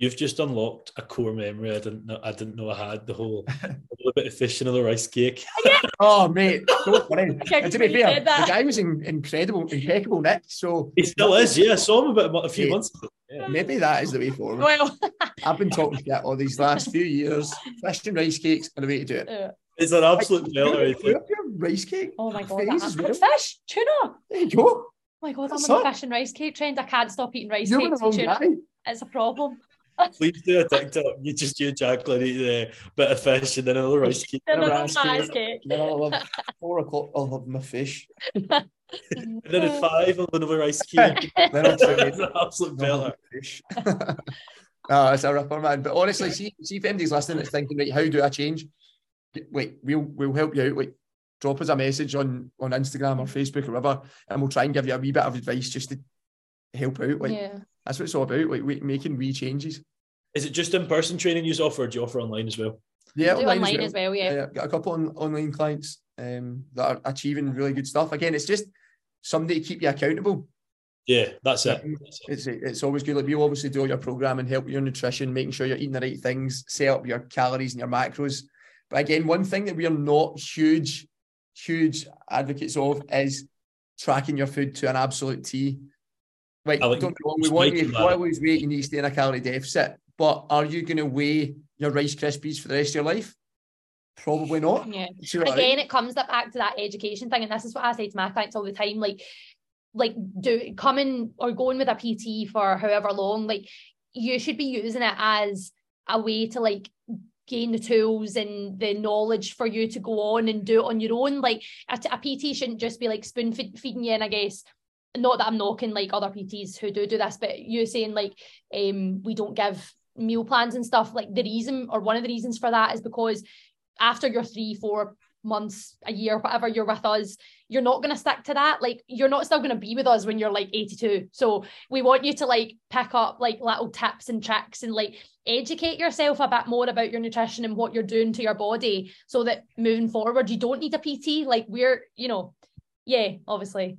You've just unlocked a core memory I didn't know I didn't know I had the whole a little bit of fish and a rice cake. Oh mate, don't worry. And to be fair, the guy was in, incredible, impeccable Nick. So He still is, yeah. I saw him about a few Yeah. months ago. Yeah. maybe that is the way forward. Well, I've been talking shit all these last few years. Fish and rice cakes are the way to do it. uh, It's an absolute Like, belter. I put think. up your rice cake. oh my god, Face that as well. fish, tuna. There you go. My god, What's I'm on up? the fish and rice cake trend. I can't stop eating rice You're the cakes wrong guy. It's a problem. Please do a TikTok. You just you Jaclyn eat a bit of fish and then another rice cake. Then Never I'm on asked my you. rice cake. Then I'll have four o'clock. I'll have my fish. And then at five, I'll have another rice cake. Then I'll try an absolute I'll belter. have my fish. oh, it's a ripper, man. But honestly, see, see if anybody's listening that's thinking, right, how do I change? Wait, we'll we'll help you out. Like, drop us a message on on Instagram or Facebook or whatever, and we'll try and give you a wee bit of advice just to help out. Like, yeah. that's what it's all about. Like, we, making wee changes. Is it just in person training you offer, or do you offer online as well? Yeah, Do online as well, yeah. Yeah, got a couple on online clients um, that are achieving really good stuff. Again, it's just somebody to keep you accountable. Yeah, that's it. That's it. It's it's always good. Like we obviously do all your program and help with your nutrition, making sure you're eating the right things, set up your calories and your macros. But again, one thing that we are not huge, huge advocates of is tracking your food to an absolute T. Like, I like don't get me wrong, we want you, making if you to lose weight, you need to stay in a calorie deficit. But are you going to weigh your Rice Krispies for the rest of your life? Probably not. Yeah. See what I mean? Again, it comes back to that education thing, and this is what I say to my clients all the time. Like, like do coming or going with a PT for however long, like you should be using it as a way to like gain the tools and the knowledge for you to go on and do it on your own. Like a, a PT shouldn't just be like spoon feed, feeding you, and I guess not that I'm knocking like other PTs who do do this, but you're saying like um we don't give meal plans and stuff. Like the reason or one of the reasons for that is because after your three, four months, a year, whatever you're with us, you're not going to stick to that. Like you're not still going to be with us when you're like 82. So we want you to like pick up like little tips and tricks and like educate yourself a bit more about your nutrition and what you're doing to your body so that moving forward, you don't need a PT. Like we're, you know, yeah, obviously.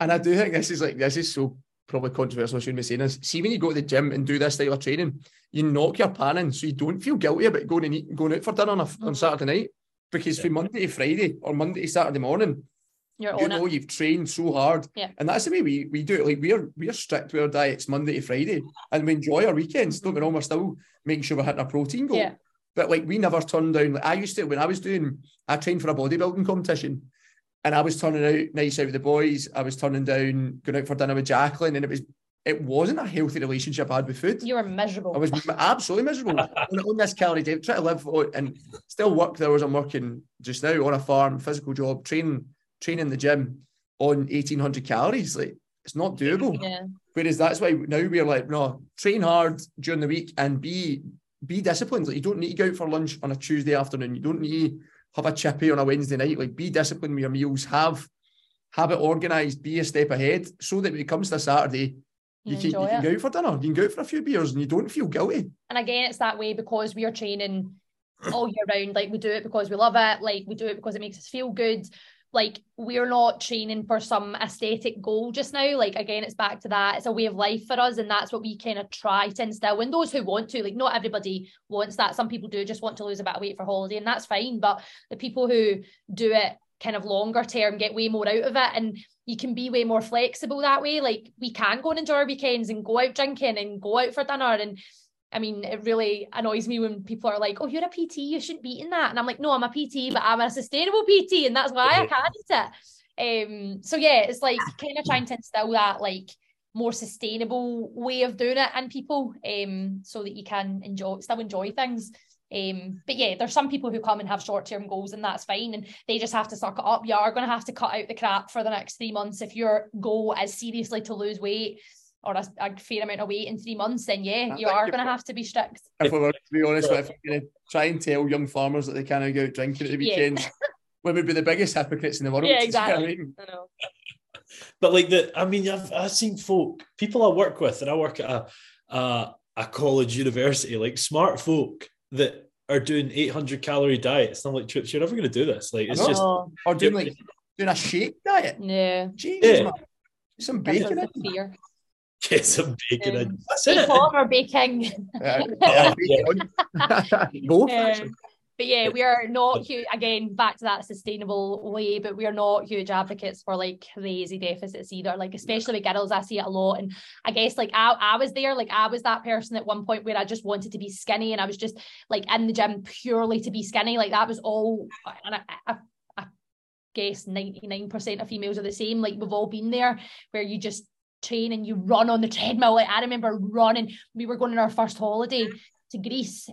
And I do think this is like this is so probably controversial. I shouldn't be saying this. See, when you go to the gym and do this style of training, you knock your pan in, so you don't feel guilty about going and eat, going out for dinner on, a, on Mhm. Saturday night. Because from Monday to Friday or Monday to Saturday morning, You're you know it. you've trained so hard, Yeah. and that's the way we we do it. Like we're we're strict with our diets Monday to Friday, and we enjoy our weekends. Don't get mm-hmm. me wrong, we're still making sure we're hitting our protein goal. Yeah. But like we never turned down. Like I used to when I was doing, I trained for a bodybuilding competition, and I was turning out nights out with the boys. I was turning down going out for dinner with Jaclyn, and it was it wasn't a healthy relationship I had with food. You were miserable. I was absolutely miserable on, on this calorie diet, trying to live on- and still work the hours I'm working just now on a farm, physical job, training, training in the gym on 1800 calories. Like it's not doable. yeah. Whereas that's why now we're like, no, train hard during the week and be be disciplined. Like you don't need to go out for lunch on a Tuesday afternoon. You don't need to have a chippy on a Wednesday night. Like be disciplined with your meals. Have have it organised. Be a step ahead so that when it comes to Saturday, you, You can, you can go out for dinner. You can go out for a few beers and you don't feel guilty. And again, it's that way because we are training all year round. Like we do it because we love it. Like we do it because it makes us feel good. Like we're not training for some aesthetic goal just now. Like again, it's back to that. It's a way of life for us, and that's what we kind of try to instill in those who want to. Like not everybody wants that. Some people do just want to lose a bit of weight for holiday, and that's fine. But the people who do it kind of longer term get way more out of it and you can be way more flexible that way like we can go and enjoy our weekends and go out drinking and go out for dinner and I mean, it really annoys me when people are like, "Oh, you're a PT, you shouldn't be eating that," and I'm like, "No, I'm a PT, but I'm a sustainable PT, and that's why I can't eat it." Um, so yeah, it's like kind of trying to instill that like more sustainable way of doing it in people, um, so that you can enjoy still enjoy things. Um, but yeah, there's some people who come and have short term goals, and that's fine, and they just have to suck it up. You are going to have to cut out the crap for the next three months if your goal is seriously to lose weight or a, a fair amount of weight in three months, then yeah, you are going to have to be strict. If we were to be honest, if we're going to try and tell young farmers that they can't go out drinking at the weekend, yeah. we would be the biggest hypocrites in the world. Yeah, exactly. I, mean. I know. But like the, I mean, I've I've seen folk, people I work with, and I work at a a, a college university, like smart folk that are doing 800 calorie diets. And I'm like, Trips, you're never going to do this. Like, it's just or doing like doing a shake diet. Yeah, Jesus, yeah. Man. some bacon in fear. Get some bacon um, in. That's it. or baking. Uh, yeah, Both. Um, but yeah, we are not huge, again back to that sustainable way, but we are not huge advocates for like crazy deficits either. Like especially with girls, I see it a lot. And I guess like I, I was there, like I was that person at one point where I just wanted to be skinny and I was just like in the gym purely to be skinny. Like that was all and I, I, I guess 99% of females are the same. Like we've all been there where you just train and you mm-hmm. run on the treadmill. Like I remember running, we were going on our first holiday to Greece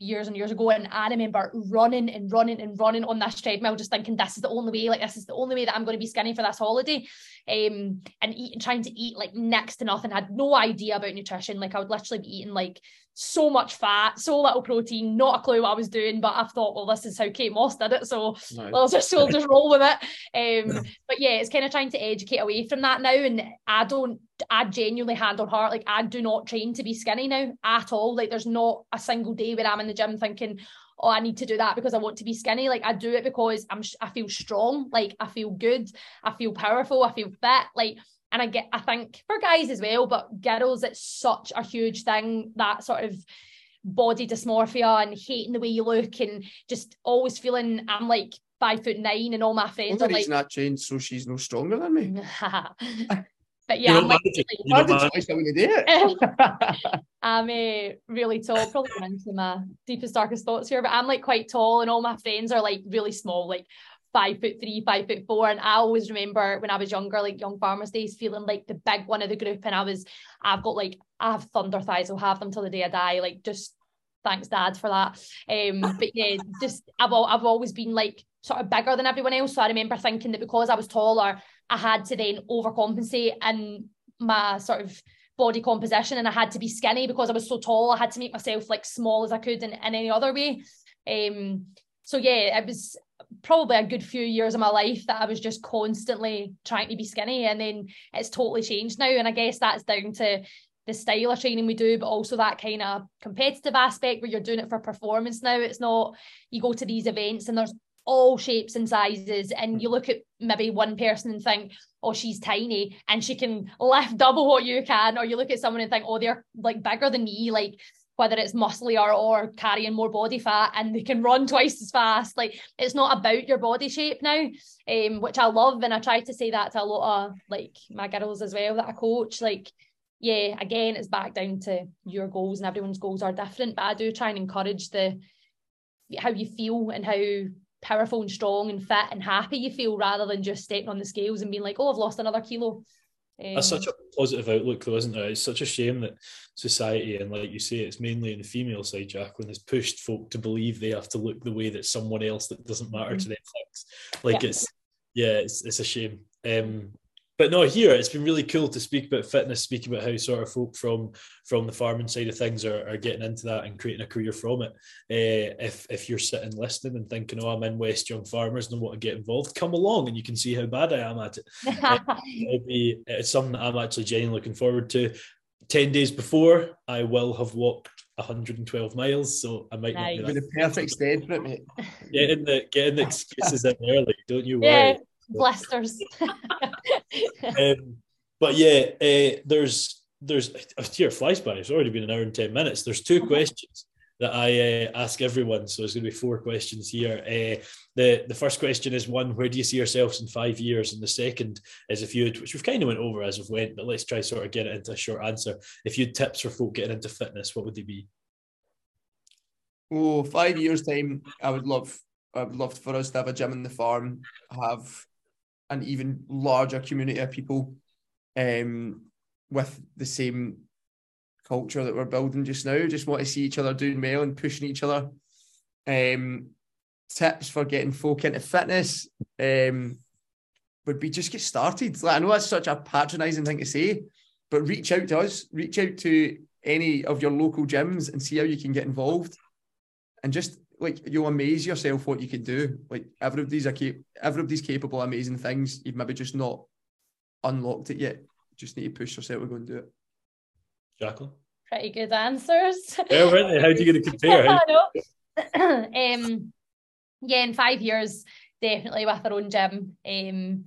years and years ago and I remember running and running and running on this treadmill just thinking this is the only way like this is the only way that I'm going to be skinny for this holiday um and eating trying to eat like next to nothing I had no idea about nutrition like I would literally be eating like so much fat, so little protein, not a clue what I was doing, but I thought, well, this is how Kate Moss did it. So nice. I'll just we'll just roll with it. Um, but yeah, it's kind of trying to educate away from that now. And I don't, I genuinely hand on heart, like I do not train to be skinny now at all. Like there's not a single day where I'm in the gym thinking, oh, I need to do that because I want to be skinny. Like I do it because I'm, I feel strong, like I feel good, I feel powerful, I feel fit. Like and I get I think for guys as well, but girls it's such a huge thing that sort of body dysmorphia and hating the way you look and just always feeling I'm like five foot nine and all my friends well, are like not changed so she's no stronger than me. but yeah, I'm like, I'm uh, really tall, probably into my deepest, darkest thoughts here, but I'm like quite tall, and all my friends are like really small, like five foot three, five foot four. And I always remember when I was younger, like young farmers days, feeling like the big one of the group. And I was, I've got like, I have thunder thighs. I'll have them till the day I die. Like just thanks dad for that. Um, but yeah, just I've I've always been like sort of bigger than everyone else. So I remember thinking that because I was taller, I had to then overcompensate in my sort of body composition and I had to be skinny because I was so tall. I had to make myself like small as I could in, in any other way. Um, so yeah, it was probably a good few years of my life that I was just constantly trying to be skinny. And then it's totally changed now. And I guess that's down to the style of training we do, but also that kind of competitive aspect where you're doing it for performance now. It's not you go to these events and there's all shapes and sizes, and you look at maybe one person and think, oh, she's tiny and she can lift double what you can, or you look at someone and think, oh, they're like bigger than me. Like whether it's musclier or carrying more body fat and they can run twice as fast like it's not about your body shape now um which I love and I try to say that to a lot of like my girls as well that I coach like yeah again it's back down to your goals and everyone's goals are different but I do try and encourage the how you feel and how powerful and strong and fit and happy you feel rather than just stepping on the scales and being like oh I've lost another kilo um, That's such a positive outlook, though, isn't it? It's such a shame that society, and like you say, it's mainly in the female side, Jaclyn, has pushed folk to believe they have to look the way that someone else that doesn't matter mm-hmm. to them thinks. Like yeah. it's, yeah, it's it's a shame. Um, but no, here it's been really cool to speak about fitness, speak about how sort of folk from from the farming side of things are, are getting into that and creating a career from it. Uh, if if you're sitting listening and thinking, "Oh, I'm in West Young Farmers and I want to get involved," come along and you can see how bad I am at it. uh, it'll be it's something that I'm actually genuinely looking forward to. Ten days before, I will have walked 112 miles, so I might nice. not be, the perfect stage for it, mate. Getting the getting the excuses in early, don't you worry. Yeah blisters. um, but yeah, uh, there's there's here flies by. It's already been an hour and ten minutes. There's two questions that I uh, ask everyone. So there's going to be four questions here. Uh, the the first question is one: Where do you see yourselves in five years? And the second is if you, which we've kind of went over as we've went, but let's try sort of get it into a short answer. If you had tips for folk getting into fitness, what would they be? Oh, five years time, I would love, I would love for us to have a gym in the farm, have an even larger community of people, um, with the same culture that we're building just now. Just want to see each other doing well and pushing each other. Um, tips for getting folk into fitness um, would be just get started. Like I know that's such a patronising thing to say, but reach out to us, reach out to any of your local gyms and see how you can get involved. And just like you'll amaze yourself what you can do. Like everybody's a cap- everybody's capable of amazing things. You've maybe just not unlocked it yet. Just need to push yourself to go and do it. Jaclyn? Pretty good answers. Yeah, weren't they? How do you get to compare? How- um, yeah, in five years, definitely with our own gym. Um,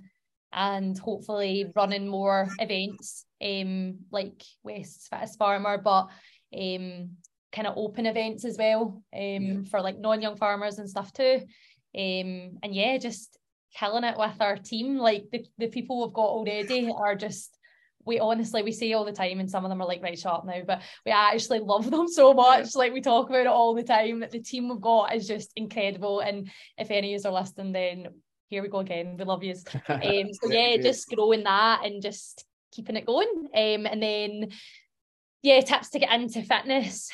and hopefully running more events um like West Fittest Farmer, but um kind of open events as well um yeah. for like non-young farmers and stuff too. Um and yeah, just killing it with our team. Like the, the people we've got already are just we honestly we say all the time and some of them are like right shut up now. But we actually love them so much. Like we talk about it all the time that the team we've got is just incredible. And if any of you are listening then here we go again. We love you um, so yeah just growing that and just keeping it going. Um, and then yeah tips to get into fitness.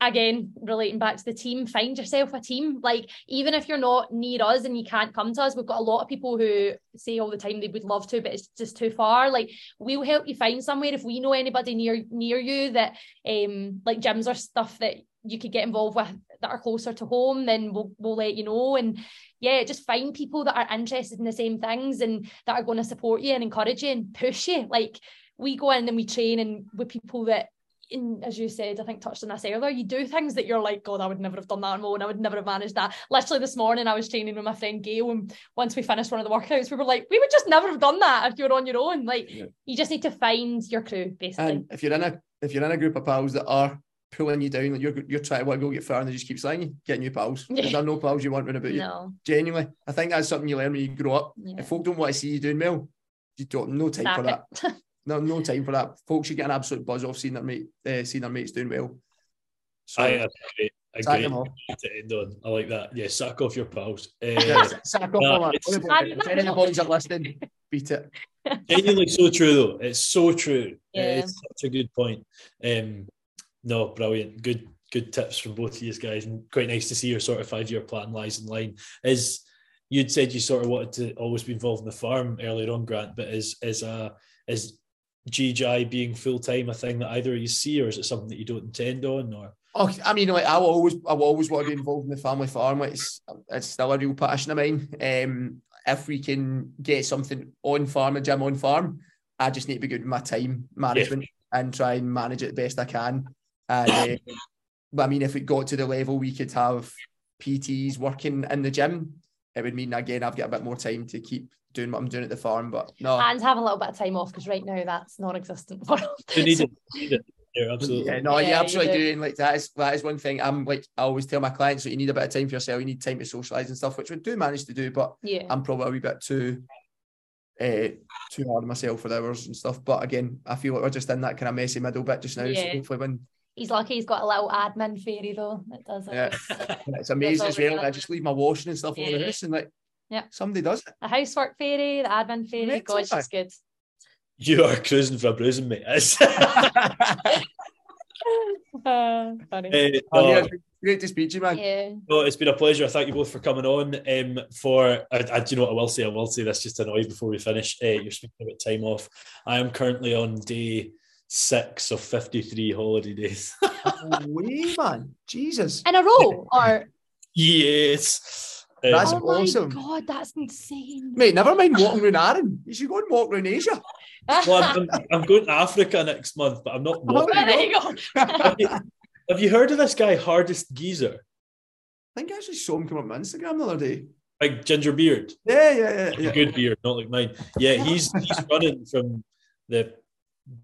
Again relating back to the team find yourself a team. Like even if you're not near us and you can't come to us we've got a lot of people who say all the time they would love to but it's just too far. Like we'll help you find somewhere if we know anybody near near you that um like gyms or stuff that you could get involved with that are closer to home then we'll we'll let you know. And yeah just find people that are interested in the same things and that are going to support you and encourage you and push you. Like we go in and we train and with people that in, as you said, I think touched on this earlier, you do things that you're like, God, I would never have done that on I would never have managed that. Literally this morning, I was training with my friend Gail, and once we finished one of the workouts, we were like, we would just never have done that if you were on your own. Like, yeah. you just need to find your crew, basically. And if you're in a if you're in a group of pals that are pulling you down, you're you're trying to go get far, and they just keep saying you, get new pals. Yeah. There are no pals you want running about you. No. Genuinely, I think that's something you learn when you grow up. Yeah. If folk don't want to see you doing well, you don't no time for that. no, no time for that. Folks should get an absolute buzz off seeing their mate, uh, seeing their mates doing well. So, I agree. I agree. To end on. I like that. Yeah, sack off your pals. Uh, yeah, sack off all that. If any of the boys are listening, beat it. Genuinely so true though. It's so true. Yeah. It's such a good point. Um, no, brilliant. Good, good tips from both of you guys, and quite nice to see your sort of five-year plan lies in line. Is you'd said you sort of wanted to always be involved in the farm earlier on, Grant, but is is a is GJ being full time a thing that either you see, or is it something that you don't intend on? Or oh, I mean, like I will always, I will always want to be involved in the family farm. It's it's still a real passion of mine. Um, if we can get something on farm, a gym on farm, I just need to be good with my time management yeah. and try and manage it the best I can. And uh, but I mean, if it got to the level we could have PTs working in the gym, it would mean again I've got a bit more time to keep doing what I'm doing at the farm. But no, and have a little bit of time off because right now that's non-existent for You need it. You need it. Yeah, absolutely. Yeah, no, yeah, you absolutely do. do. And like that is that is one thing. I'm like I always tell my clients that you need a bit of time for yourself. You need time to socialize and stuff, which we do manage to do. But yeah, I'm probably a wee bit too uh, too hard on myself for hours and stuff. But again, I feel like we're just in that kind of messy middle bit just now. Yeah. So hopefully when He's lucky he's got a little admin fairy though that does it. Yeah. it's amazing as well. I just leave my washing and stuff yeah. over the house and like yeah. Somebody does it. The housework fairy, the admin fairy. God, she's good. You are cruising for a bruising, mate. uh, funny. Uh, oh, yeah, great to speak to you, man. Yeah. Well, it's been a pleasure. Thank you both for coming on. Um, for I, I, do you know what I will say? I will say this just to annoy before we finish. Uh, you're speaking about time off. I am currently on day six of 53 holiday days. oh, way, man. Jesus. In a row, or yes. That's awesome. oh awesome. God, that's insane. Mate, never mind walking around Arran. You should go and walk around Asia. well, I'm, I'm, I'm, going to Africa next month, but I'm not oh, walking. Oh, there you go. have, you, have, you, heard of this guy, Hardest Geezer? I think I actually saw him come up on Instagram the other day. Like ginger beard. Yeah, yeah, yeah. yeah. Good beard, not like mine. Yeah, he's he's running from the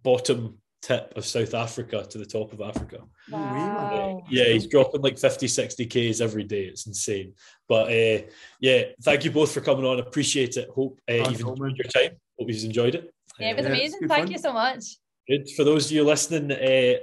bottom tip of South Africa to the top of Africa. Wow. Yeah, he's dropping like 50, 60 Ks every day. It's insane. But uh, yeah, thank you both for coming on. Appreciate it. Hope uh, you've enjoyed your time. Hope you've enjoyed it. Yeah, it was Uh, Yeah, amazing. Thank fun. you so much. Good. For those of you listening, uh,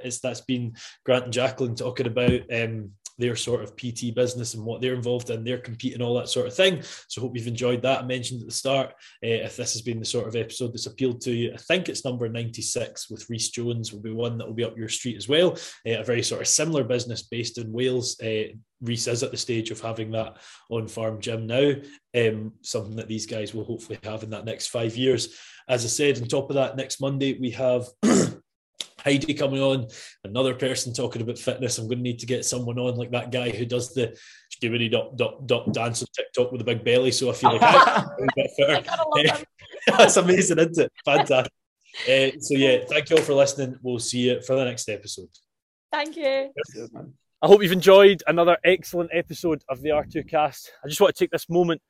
it's that's been Grant and Jaclyn talking about um, their sort of PT business and what they're involved in. They're competing, all that sort of thing. So hope you've enjoyed that. I mentioned at the start, uh, if this has been the sort of episode that's appealed to you, I think it's number 96 with Reese Jones will be one that will be up your street as well. Uh, a very sort of similar business based in Wales. Uh, Reese is at the stage of having that on farm gym now, um, something that these guys will hopefully have in that next five years. As I said, on top of that, next Monday we have Heidi coming on, another person talking about fitness. I'm going to need to get someone on like that guy who does the skibidi dot dot dot dance on TikTok with a big belly. So I feel like I'm a bit fitter. gotta love him. That's amazing, isn't it? Fantastic. Uh, so yeah, thank you all for listening. We'll see you for the next episode. Thank you. I hope you've enjoyed another excellent episode of the R2Kast. I just want to take this moment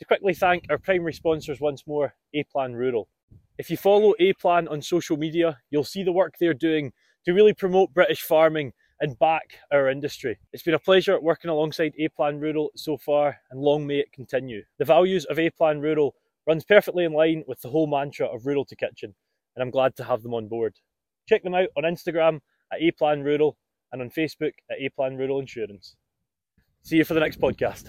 to quickly thank our primary sponsors once more, A Plan Rural. If you follow A Plan on social media, you'll see the work they're doing to really promote British farming and back our industry. It's been a pleasure working alongside A Plan Rural so far, and long may it continue. The values of A Plan Rural runs perfectly in line with the whole mantra of Rural to Kitchen, and I'm glad to have them on board. Check them out on Instagram at A Plan Rural and on Facebook at A Plan Rural Insurance. See you for the next podcast.